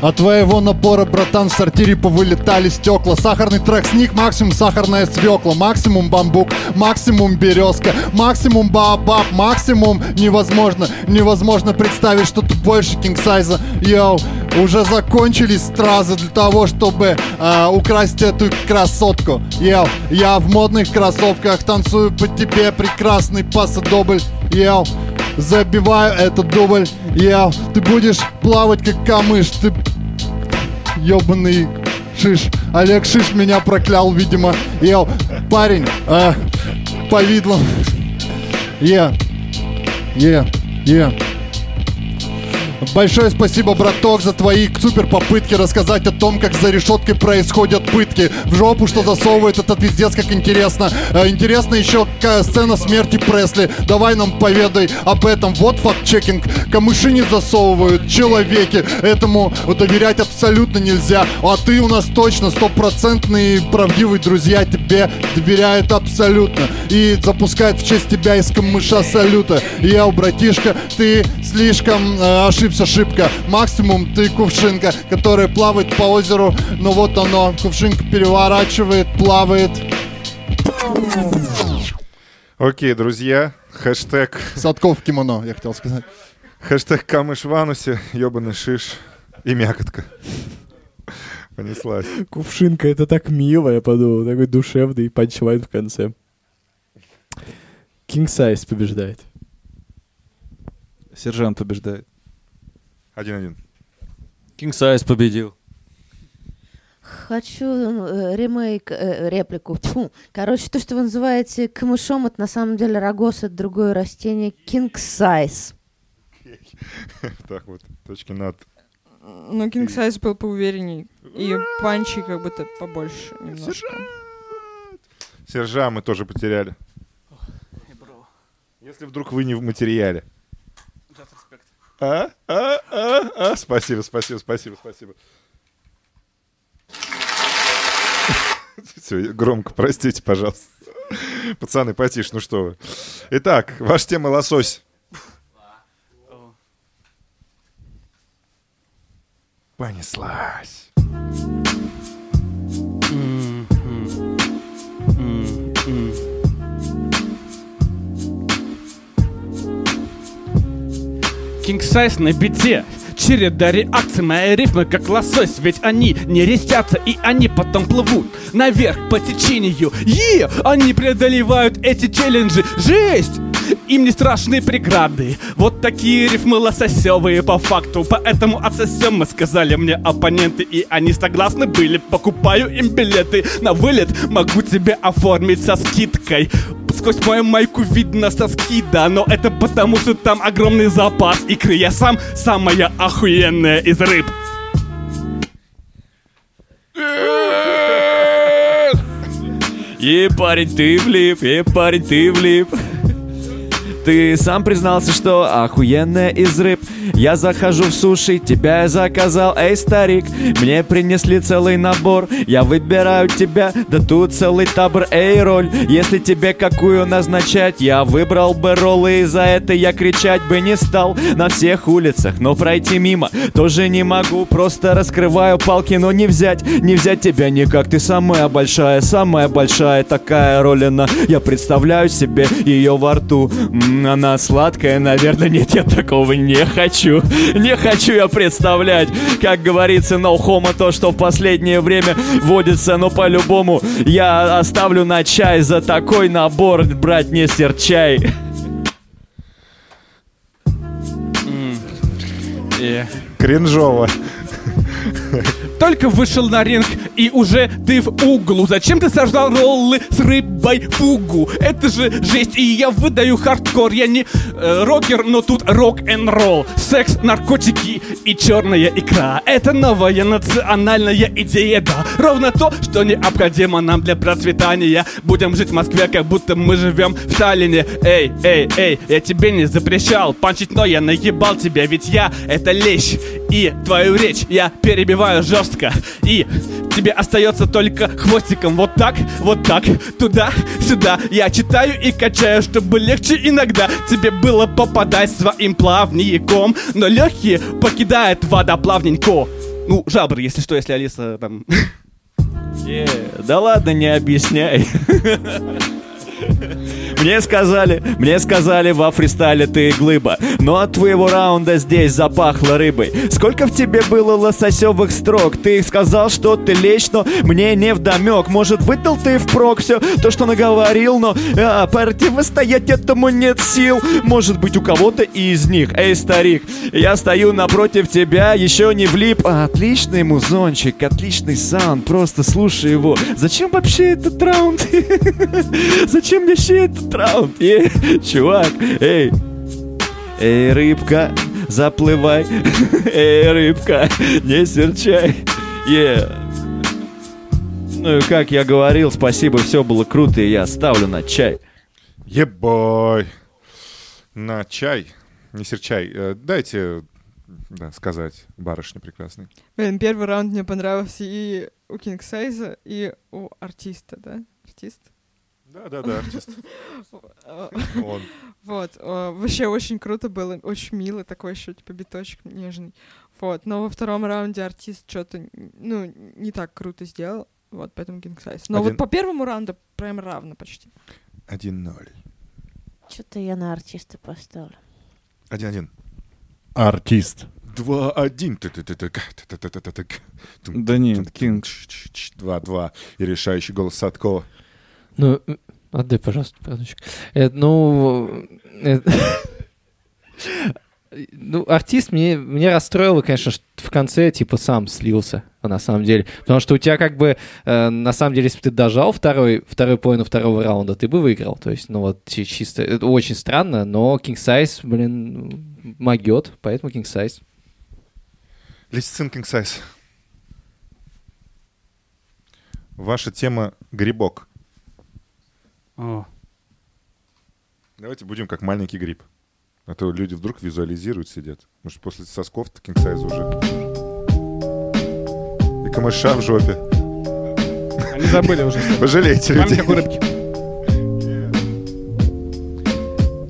От твоего напора, братан, в сортире повылетали стекла. Сахарный трек сник, максимум сахарная свекла. Максимум бамбук, максимум березка Максимум баобаб, максимум невозможно Невозможно представить что-то больше кингсайза. Йоу, уже закончились стразы для того, чтобы э, украсть эту красотку. Йоу, я в модных кроссовках танцую по тебе Прекрасный пасодобль Йоу, забиваю этот дубль. Йоу, ты будешь плавать как камыш. Ты ёбаный шиш. Олег Шиш меня проклял, видимо. Йоу, парень, э, повидлом Е, е, е Большое спасибо, браток, за твои супер попытки рассказать о том, как за решеткой происходят пытки. В жопу, что засовывает этот пиздец, как интересно. Э, интересно еще какая сцена смерти Пресли. Давай нам поведай об этом. Вот факт-чекинг. Камыши не засовывают человеки. Этому доверять абсолютно нельзя. А ты у нас точно стопроцентный правдивый друзья тебе доверяют абсолютно. И запускают в честь тебя из камыша салюта. Я, братишка, ты слишком э, ошибся шибко. Максимум ты кувшинка, которая плавает по озеру. Но вот оно, кувшинка переворачивает, плавает. Окей, друзья, хэштег, Садков кимоно, я хотел сказать. хэштег камыш в анусе, ебаный шиш и мякотка. Понеслась. Кувшинка, это так мило, я подумал. Такой душевный панчлайн в конце. King Size побеждает. Сержант побеждает. Один-один. King Size победил. Хочу э, ремейк, э, реплику. Тьфу. Короче, то, что вы называете камышом, это на самом деле рогоз, это другое растение. King size. Так вот, точки над. Ну, King Size был поуверенней. И панчи как будто побольше немножко. Сержа мы тоже потеряли. Если вдруг вы не в материале. А? А? А? А? Спасибо, спасибо, спасибо, спасибо. Все, громко, простите, пожалуйста. Пацаны, потише, ну что вы. Итак, ваша тема лосось. Понеслась. King Size на бите Череда реакций, мои рифмы как лосось Ведь они не рестятся и они потом плывут Наверх по течению Е! Они преодолевают эти челленджи Жесть! Им не страшны преграды. Вот такие рифмы лососевые по факту. Поэтому отсосем мы сказали мне оппоненты И они согласны были, покупаю им билеты. На вылет могу тебе оформить со скидкой. Сквозь мою майку видно соски, да Но это потому, что там огромный запас икры. Я сам самая охуенная из рыб. И парень, ты влип, и парень, ты влип. Ты сам признался, что охуенная из рыб. Я захожу в суши, тебя я заказал, эй, старик. Мне принесли целый набор Я выбираю тебя, да тут целый табор, эй, роль. Если тебе какую назначать Я выбрал бы роллы, и за это я кричать бы не стал. На всех улицах, но пройти мимо Тоже не могу, просто раскрываю палки Но не взять, не взять тебя никак. Ты самая большая, самая большая такая ролина Я представляю себе ее во рту. Она сладкая, наверное, нет, я такого не хочу Не хочу я представлять Как говорится, no homo То, что в последнее время водится. Но по-любому я оставлю на чай За такой набор. Брать не серчай. Кринжово. Только вышел на ринг и уже ты в углу. Зачем ты сожрал роллы с рыбой фугу? Это же жесть, и я выдаю хардкор. Я не э, рокер, но тут рок-н-ролл. Секс, наркотики и черная икра. Это новая национальная идея, да. Ровно то, что необходимо нам для процветания. Будем жить в Москве, как будто мы живем в Таллине. Эй, эй, эй, я тебе не запрещал панчить, но я наебал тебя, ведь я это лещ. И твою речь я перебиваю жестко. И тебе остается только хвостиком вот так, вот так, туда, сюда. Я читаю и качаю, чтобы легче иногда тебе было попадать своим плавником. Но легкие покидает вода плавненько. Ну, жабр, если что, если Алиса там... Э, Да ладно, не объясняй Мне сказали, мне сказали, во фристайле ты глыба. Но от твоего раунда здесь запахло рыбой. Сколько в тебе было лососевых строк? Ты сказал, что ты лечь, но мне не вдомек Может, выдал ты впрок все то, что наговорил Но а, противостоять этому нет сил. Может быть, у кого-то из них Эй, старик, я стою напротив тебя, еще не влип. А, Отличный музончик, отличный саунд Просто слушай его. Зачем вообще этот раунд? Зачем вообще этот раунд? Е, чувак, эй, эй, рыбка, заплывай, эй, рыбка, не серчай, е. Ну и как я говорил, спасибо, все было круто, и я ставлю на чай. Ебой. На чай. Не серчай. Э, Дайте да, сказать барышне прекрасной. Блин, первый раунд мне понравился и у Кинг Сайза, и у артиста, да? Артист? Да-да-да, артист. Он. Вот, вообще очень круто было, очень мило, такой еще типа биточек нежный. Вот, но во втором раунде артист что-то, ну, не так круто сделал, вот, поэтому Кинг Сайз. Но Один- вот по первому раунду прям равно почти. 1-0. Что-то я на артиста поставлю. 1-1. Артист. 2-1. Ты-ты-ты-ты-ка, ты-ты-ты-ты-ты-ка. Тум, Да нет, Кинг. тш, тш, тш, 2-2. И решающий голос Садкова. Ну, отдай, пожалуйста, подушечку. Э, ну, э, ну, артист мне, мне расстроило, конечно, что в конце, типа, сам слился, на самом деле. Потому что у тебя, как бы, э, на самом деле, если бы ты дожал второй, второй половину второго раунда, ты бы выиграл. То есть, ну, вот, чи- чисто, это очень странно, но King Size, блин, могет, поэтому King Size. Лисицин King Size. Ваша тема — грибок. О. Давайте будем как маленький гриб. А то люди вдруг визуализируют, сидят. Может, после сосков King Size уже. И камыша в жопе. Они забыли уже. Пожалейте людей. у рыбки.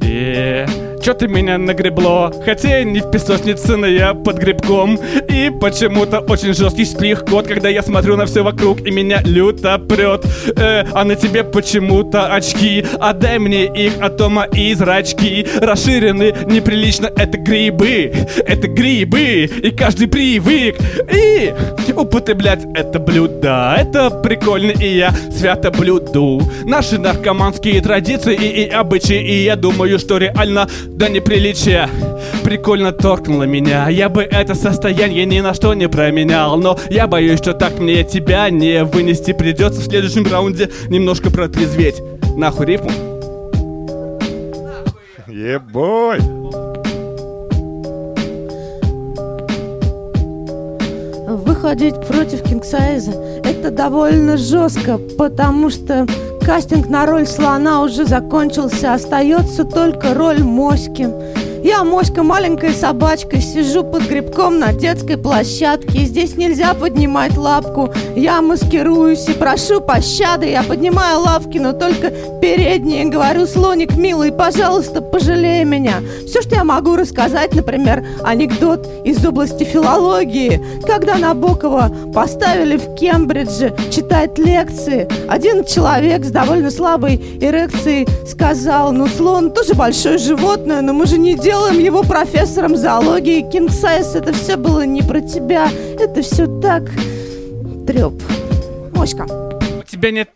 Э, Чё ты меня нагребло? Хотя я не в песочнице, но я под грибком. И почему-то очень жесткий штрих-код Когда я смотрю на все вокруг и меня люто прет Э, А на тебе почему-то очки. Отдай мне их, а то мои зрачки Расширены неприлично, это грибы Это грибы, и каждый привык. И употреблять это блюдо Это прикольно, и я свято блюду. Наши наркоманские традиции и обычаи И я думаю, что реально до неприличия Прикольно торкнуло меня. Я бы это состояние ни на что не променял. Но я боюсь, что так мне тебя не вынести. Придется в следующем раунде немножко протрезветь. Нахуй рифму. Ебой! Выходить против Кингсайза — это довольно жестко, потому что кастинг на роль слона уже закончился, остается только роль моськи. Я моська, маленькая собачка, сижу под грибком на детской площадке. Здесь нельзя поднимать лапку. Я маскируюсь и прошу пощады. Я поднимаю лапки, но только передние. Говорю, слоник милый, пожалуйста, пожалей меня. Все, что я могу рассказать, например, анекдот из области филологии. Когда Набокова поставили в Кембридже читать лекции, один человек с довольно слабой эрекцией сказал, ну слон тоже большое животное, но мы же не делаем его профессором зоологии. Кинг Сайз, это все было не про тебя. Это все так треп. Моська. У тебя нет...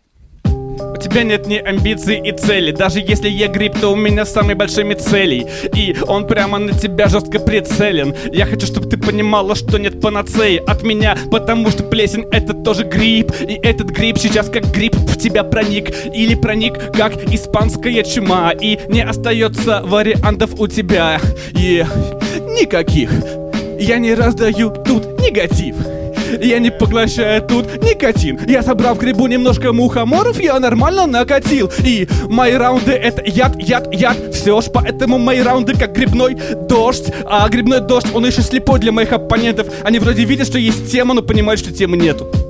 Тебя нет ни амбиций и цели Даже если я гриб, то у меня с большими целей И он прямо на тебя жестко прицелен. Я хочу, чтобы ты понимала, что нет панацеи от меня Потому что плесень это тоже гриб. И этот гриб сейчас как гриб в тебя проник. Или проник как испанская чума. И не остается вариантов у тебя. И никаких. Я не раздаю тут негатив я не поглощаю тут никотин. Я собрал в грибу немножко мухоморов Я нормально накатил. И мои раунды это яд, яд, яд. Все ж поэтому мои раунды как грибной дождь. А грибной дождь, он еще слепой для моих оппонентов. Они вроде видят, что есть тема, но понимают, что темы нету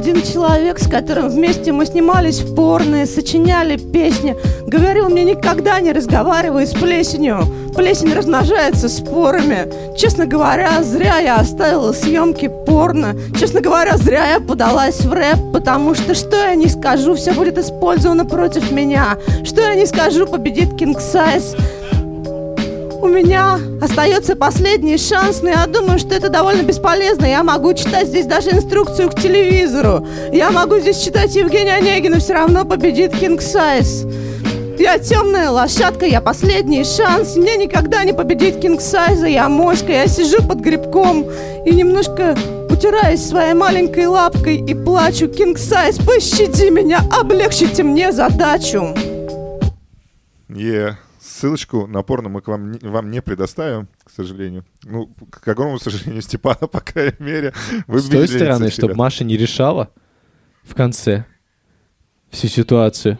Один человек, с которым вместе мы снимались в порно, сочиняли песни, говорил мне никогда не разговаривай с плесенью. Плесень размножается спорами. Честно говоря, зря я оставила съемки порно. Честно говоря, зря я подалась в рэп, потому что что я не скажу, все будет использовано против меня. Что я не скажу, победит King Size. У меня остается последний шанс, но я думаю, что это довольно бесполезно. Я могу читать здесь даже инструкцию к телевизору. Я могу здесь читать Евгения Онегина, все равно победит King Size. Я темная лошадка, я последний шанс. Мне никогда не победить Кинг Сайза, я моська, я сижу под грибком и немножко утираюсь своей маленькой лапкой и плачу. Кинг Сайз, пощади меня, облегчите мне задачу. Е. Ссылочку на порно мы к вам, вам не предоставим, к сожалению. Ну, к огромному сожалению, Степана, по крайней мере. Вы С той стороны, чтобы. Маша не решала в конце всю ситуацию.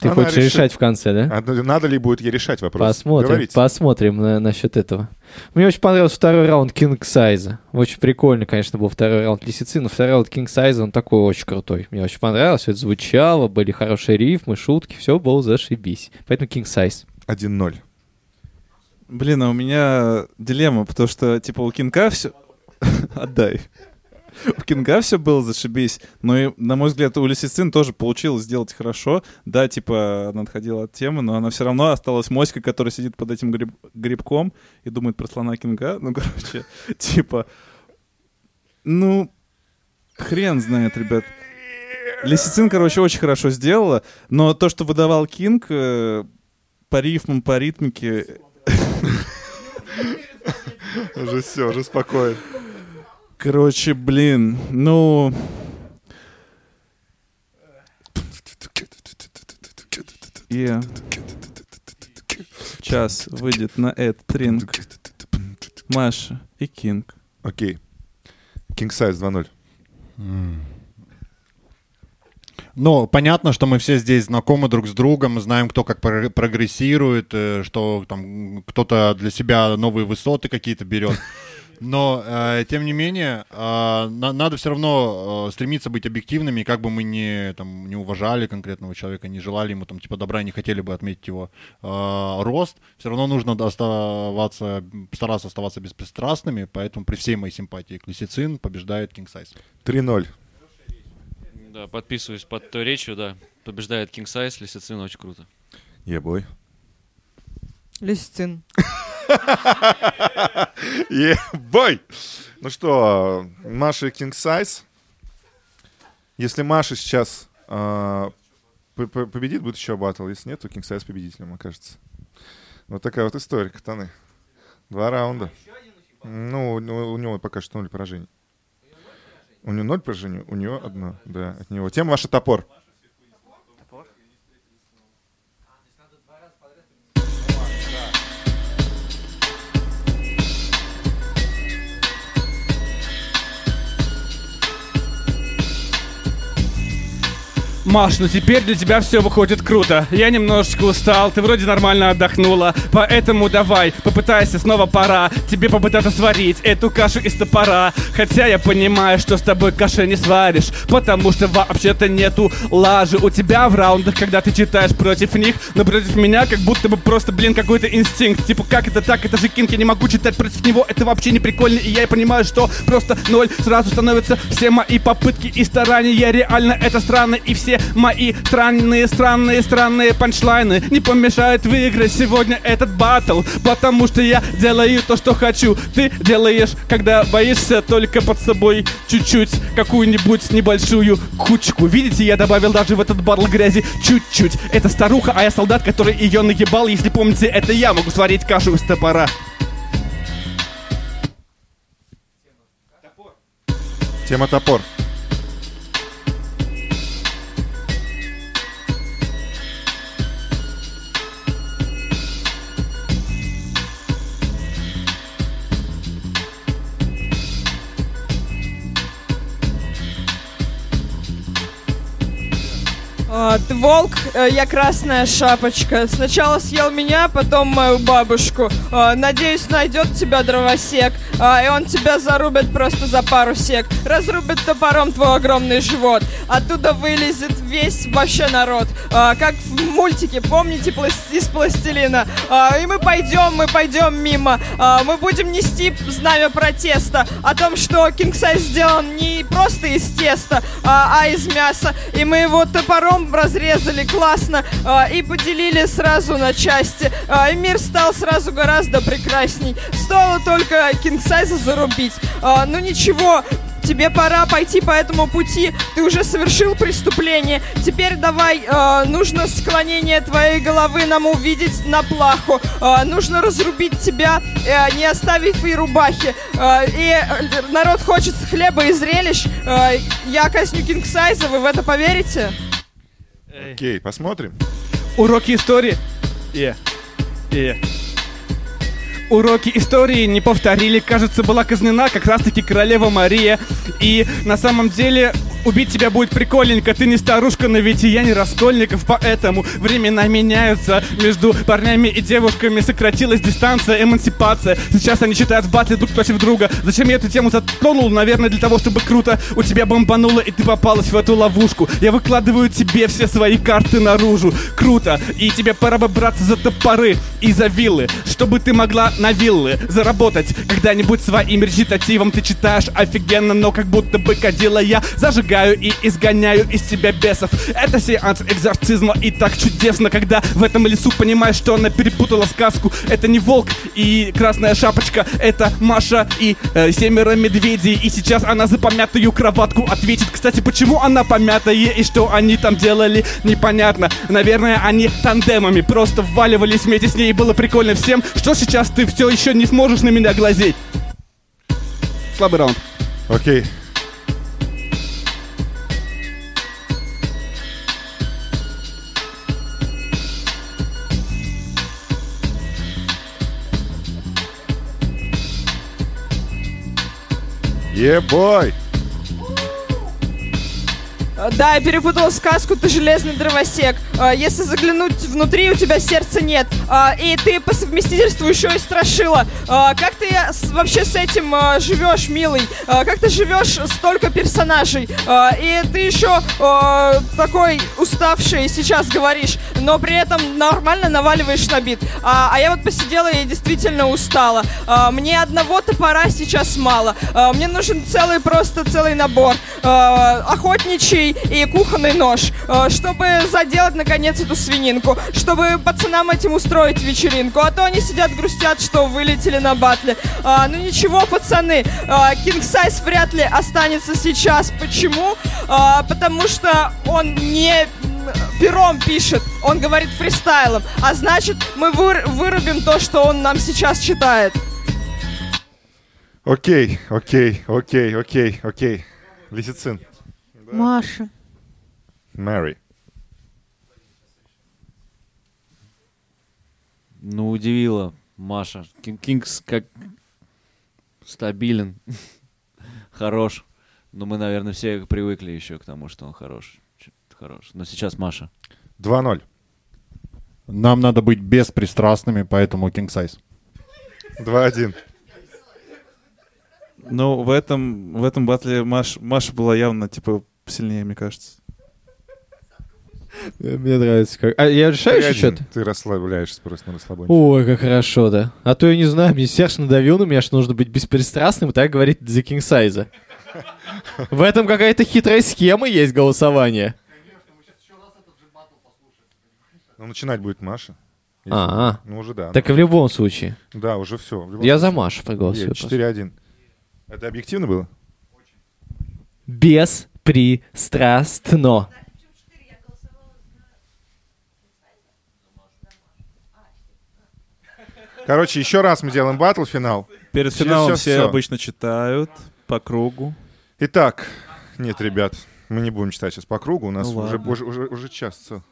Ты Она хочешь решит. решать в конце, да? А надо ли будет ей решать вопрос? Посмотрим, Говорите. посмотрим на, насчет этого. Мне очень понравился второй раунд Кинг Сайза. Очень прикольно, конечно, был второй раунд Лисицы, но второй раунд Кинг Сайза, он такой очень крутой. Мне очень понравилось, все это звучало, были хорошие рифмы, шутки, все было зашибись. Поэтому Кинг Сайз. 1-0. Блин, а у меня дилемма, потому что, типа, у Кинга все... Отдай. У Кинга все было зашибись, но, и, на мой взгляд, у Лисицин тоже получилось сделать хорошо. Да, типа, она отходила от темы, но она все равно осталась моськой, которая сидит под этим гриб- грибком и думает про слона Кинга. Ну, короче, типа... Ну, хрен знает, ребят. Лисицин, короче, очень хорошо сделала, но то, что выдавал Кинг э, по рифмам, по ритмике, Уже все, уже спокойно. Короче, блин, ну... Сейчас выйдет на Эд Тринг, Маша и Кинг. Окей. King Size 2-0. Ну, понятно, что мы все здесь знакомы друг с другом, мы знаем, кто как про- прогрессирует, э, что там кто-то для себя новые высоты какие-то берет. Но, э, тем не менее, э, на- надо все равно э, стремиться быть объективными, как бы мы не, там, не уважали конкретного человека, не желали ему там, типа, добра, не хотели бы отметить его э, рост, все равно нужно оставаться, стараться оставаться беспристрастными, поэтому при всей моей симпатии к Лисицин побеждает King Size. 3-0. Да, подписываюсь под той речью, да. Побеждает King Size, Лисицин, очень круто. Ебой. Лисицин. Ебой! Ну что, Маша King Size. Если Маша сейчас а, победит, будет еще батл. Если нет, то King Size победителем окажется. Вот такая вот история, катаны. Два раунда. Ну, у него- у него пока что ноль поражений. У него ноль поражений, у нее одно, да, от него. Тема ваша топор. Маш, ну теперь для тебя все выходит круто. Я немножечко устал, ты вроде нормально отдохнула. Поэтому давай, попытайся, снова пора тебе попытаться сварить эту кашу из топора. Хотя я понимаю, что с тобой каши не сваришь, потому что вообще-то нету лажи у тебя в раундах, когда ты читаешь против них, но против меня как будто бы просто, блин, какой-то инстинкт. Типа, как это так? Это же Кинг, я не могу читать против него, это вообще не прикольно, и я понимаю, что просто ноль сразу становятся все мои попытки и старания. Реально это странно, и все мои странные, странные, странные панчлайны не помешают выиграть сегодня этот батл, потому что я делаю то, что хочу. Ты делаешь, когда боишься только под собой чуть-чуть какую-нибудь небольшую кучку. Видите, я добавил даже в этот батл грязи чуть-чуть. Это старуха, а я солдат, который ее наебал. Если помните, это я могу сварить кашу из топора. Тема топор. Волк, э, я красная шапочка. Сначала съел меня, потом мою бабушку. А, надеюсь, найдет тебя дровосек, а, и он тебя зарубит просто за пару сек. Разрубит топором твой огромный живот. Оттуда вылезет весь вообще народ. А, как в мультике, помните, из пластилина. А, и мы пойдем, мы пойдем мимо. А, мы будем нести знамя протеста о том, что Size сделан не просто из теста, а, а из мяса. И мы его топором разрезали классно а, и поделили сразу на части. И мир стал сразу гораздо прекрасней. Стоило только Size зарубить. А, ну ничего, Тебе пора пойти по этому пути. Ты уже совершил преступление. Теперь давай, э, нужно склонение твоей головы нам увидеть на плаху. Э, нужно разрубить тебя, э, не оставив и рубахи. Э, и э, народ хочет хлеба и зрелищ. Э, я казню Кингсайза, вы в это поверите? Окей, посмотрим. Уроки истории. Е. Е. Уроки истории не повторили. Кажется, была казнена как раз-таки королева Мария. И на самом деле убить тебя будет прикольненько. Ты не старушка, но ведь и я не раскольников, поэтому времена меняются. Между парнями и девушками сократилась дистанция, эмансипация. Сейчас они читают в батле друг против друга. Зачем я эту тему затронул? Наверное, для того, чтобы круто у тебя бомбануло, и ты попалась в эту ловушку. Я выкладываю тебе все свои карты наружу. Круто. И тебе пора бы браться за топоры и за виллы, чтобы ты могла на виллы заработать когда-нибудь своим речитативом. Ты читаешь офигенно, но как будто бы кадила я зажигаю и изгоняю из тебя бесов. Это сеанс экзорцизма и так чудесно, когда в этом лесу понимаешь, что она перепутала сказку. Это не волк и красная шапочка, это Маша и э, семеро медведей. И сейчас она за помятую кроватку ответит. Кстати, почему она помятая и что они там делали, непонятно. Наверное, они тандемами просто вваливались вместе с ней и было прикольно всем. Что сейчас ты все еще не сможешь на меня глазеть? Слабый раунд. Окей. Ебой! Э, Да, я перепутала сказку, ты железный дровосек. Э, Если заглянуть внутри, у тебя сердца нет. Э, И ты по совместительству еще и страшила. Э, Как ты э, вообще с этим э, живешь, милый? Э, Как ты живешь столько персонажей? Э, И ты еще э, такой уставший сейчас говоришь, но при этом нормально наваливаешь на бит. А, а я вот посидела и действительно устала. Э, Мне одного топора сейчас мало. Э, Мне нужен целый, просто целый набор. Э, Охотничий и кухонный нож. э, Чтобы заделать, наконец, эту свининку. Чтобы пацанам этим устроить вечеринку. А то они сидят, грустят, что вылетели на батле. А, ну ничего, пацаны. Кинг Сайз вряд ли останется сейчас. Почему? А, потому что он не пером пишет, он говорит фристайлом. А значит, мы выр- вырубим то, что он нам сейчас читает. Окей, окей, окей, окей, окей. Лисицин. Маша. Мэри. Ну, удивила Маша. Кин- Кингс как стабилен, хорош. Но мы, наверное, все привыкли еще к тому, что он хорош. Хорош. Но сейчас Маша. 2-0. Нам надо быть беспристрастными, поэтому king size. 2-1. Ну, в этом, в этом батле Маш, Маша была явно, типа, сильнее, мне кажется. Мне нравится как... А я решаю еще 3-1. что-то? Ты расслабляешься просто на расслабоне. Ой, как хорошо, да. А то я не знаю, мне Серж надавил на меня, что нужно быть беспристрастным, и так говорит The King Size. В этом какая-то хитрая схема есть голосования. Ну, начинать будет Маша. Если- А, Ну, уже да. так и в любом случае. Да, уже все. Я за Машу проголосую. просто. 4-1. Это объективно было? Беспристрастно. Короче, еще раз мы делаем батл финал. Перед Всё, финалом всё, все всё. обычно читают по кругу. Итак, нет, ребят, мы не будем читать сейчас по кругу. У нас Ну уже, уже, уже, уже час. всё.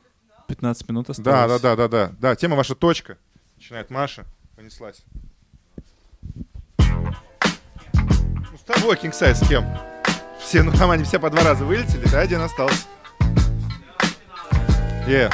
15 минут Да, осталось. да, да, да, да. Да, тема ваша точка. Начинает Маша. Понеслась. Ну, с тобой, King Size, с кем? Все, ну там они все по два раза вылетели, да, один остался. Е.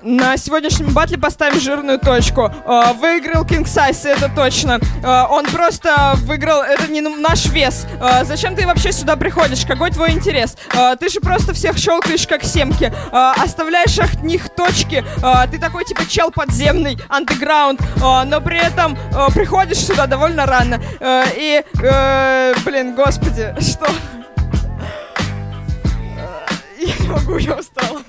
На сегодняшнем батле поставим жирную точку. Э, Выиграл King Size, это точно. Э, Он просто выиграл, это не наш вес. Э, Зачем ты вообще сюда приходишь? Какой твой интерес? Ты же просто всех щелкаешь как семки. Оставляешь от них точки. Ты такой типа чел подземный, андеграунд. Но при этом приходишь сюда довольно рано. И, э, блин, господи, что? Я не могу, я устала.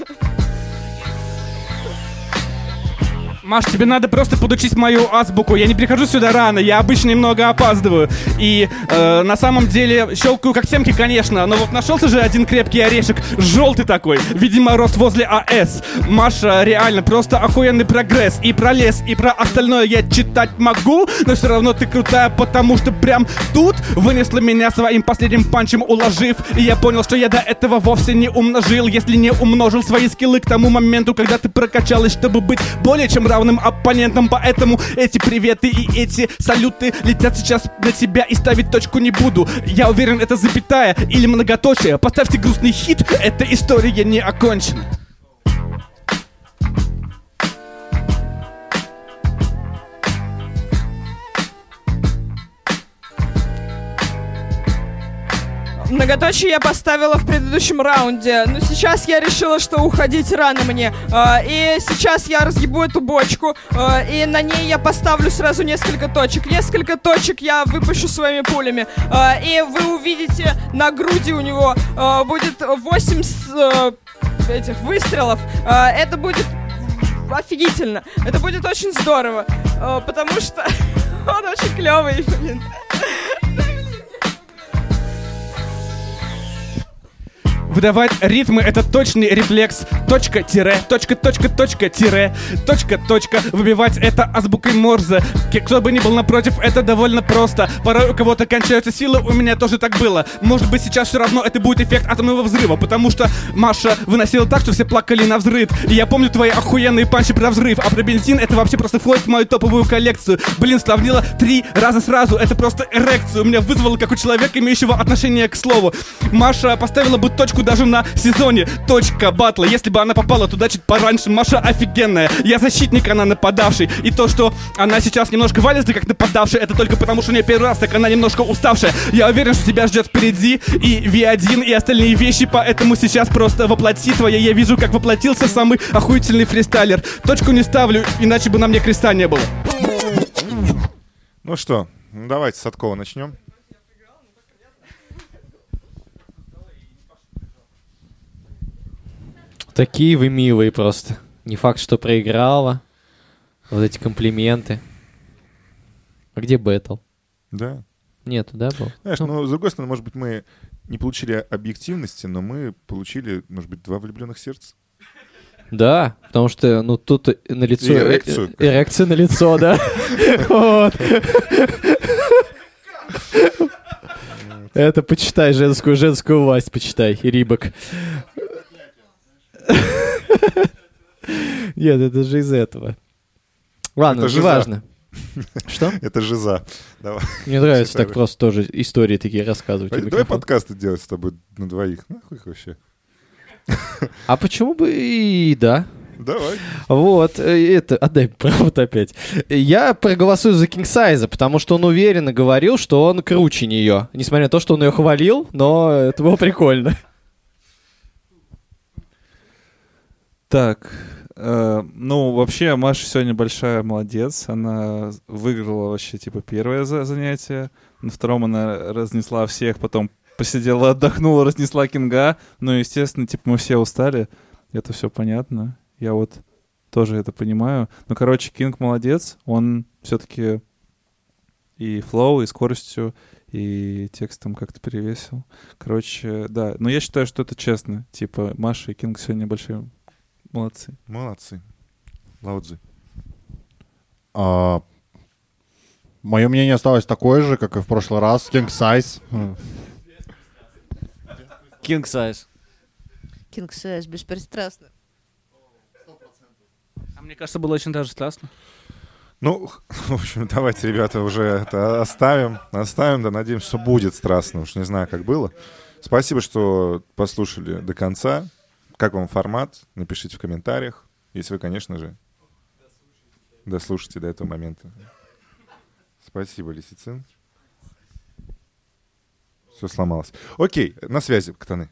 Маш, тебе надо просто подучить мою азбуку. Я не прихожу сюда рано, я обычно немного опаздываю. И э, на самом деле щелкаю как семки, конечно, но вот нашелся же один крепкий орешек, желтый такой, видимо, рост возле АС. Маша, реально, просто охуенный прогресс. И про лес, и про остальное я читать могу, но все равно ты крутая, потому что прям тут вынесла меня своим последним панчем уложив. И я понял, что я до этого вовсе не умножил, если не умножил свои скиллы к тому моменту, когда ты прокачалась, чтобы быть более чем равным оппонентом. Поэтому эти приветы и эти салюты летят сейчас на тебя и ставить точку не буду. Я уверен, это запятая или многоточие. Поставьте грустный хит, эта история не окончена. Многоточие я поставила в предыдущем раунде, но сейчас я решила, что уходить рано мне. А, И сейчас я разъебу эту бочку, а, и на ней я поставлю сразу несколько точек. Несколько точек я выпущу своими пулями. А, И вы увидите на груди у него будет 8 с- э, этих выстрелов. Это будет офигительно. Это будет очень здорово, потому что он очень клевый, блин. Выдавать ритмы — это точный рефлекс. Точка, тире, точка, точка, точка, тире, точка, точка. Выбивать это азбукой Морзе. Кто бы ни был напротив, это довольно просто. Порой у кого-то кончаются силы, у меня тоже так было. Может быть, сейчас все равно это будет эффект атомного взрыва, потому что Маша выносила так, что все плакали на взрыв. И я помню твои охуенные панчи про взрыв, а про бензин это вообще просто входит в мою топовую коллекцию. Блин, сравнила три раза сразу, это просто эрекцию. Меня вызвало, как у человека, имеющего отношение к слову. Маша поставила бы точку даже на сезоне. Точка батла. Если бы она попала туда чуть пораньше, Маша офигенная. Я защитник, она нападавший. И то, что она сейчас немножко валится как нападавшая, это только потому, что у нее первый раз, так она немножко уставшая. Я уверен, что тебя ждет впереди и V1, и остальные вещи, поэтому сейчас просто воплоти твоя. Я вижу, как воплотился самый охуительный фристайлер. Точку не ставлю, иначе бы на мне креста не было. Ну что, ну давайте с Садкова начнем. Такие вы милые просто. Не факт, что проиграла. Вот эти комплименты. А где бэтл? Да. Нету, да, был? Знаешь, ну, с другой стороны, может быть, мы не получили объективности, но мы получили, может быть, два влюбленных сердца. Да, потому что, ну, тут на лицо... Эрекцию. Эрекция на лицо, да. Вот. Это почитай, женскую, женскую власть почитай, Рибок. Нет, это же из этого. Ладно, Это же неважно. Что? Это жиза. Давай. Мне нравится так просто тоже истории такие рассказывать. Давай подкасты делать с тобой на двоих. Нахуй их вообще. А почему бы и да? Давай. Вот, э, это, отдай провод опять. Я проголосую за Кингсайза, потому что он уверенно говорил, что он круче нее. Несмотря на то, что он ее хвалил, но это было прикольно. Так, э, ну, вообще, Маша сегодня большая молодец. Она выиграла вообще, типа, первое за- занятие. На втором она разнесла всех, потом посидела, отдохнула, разнесла Кинга. Ну, естественно, типа, мы все устали. Это все понятно. Я вот тоже это понимаю. Ну, короче, Кинг молодец. Он все-таки и flow, и скоростью, и текстом как-то перевесил. Короче, да. Но я считаю, что это честно. Типа, Маша и Кинг сегодня большие молодцы. Молодцы. Лаудзи. А, Мое мнение осталось такое же, как и в прошлый раз. King Size. King size. King Size беспристрастно. А мне кажется, было очень даже страстно. Ну, в общем, давайте, ребята, уже это оставим. Оставим, да, надеемся, что будет страстно. Уж не знаю, как было. Спасибо, что послушали до конца. Как вам формат? Напишите в комментариях. Если вы, конечно же, дослушаете до этого момента. Спасибо, Лисицин. Все сломалось. Окей, на связи, Катаны.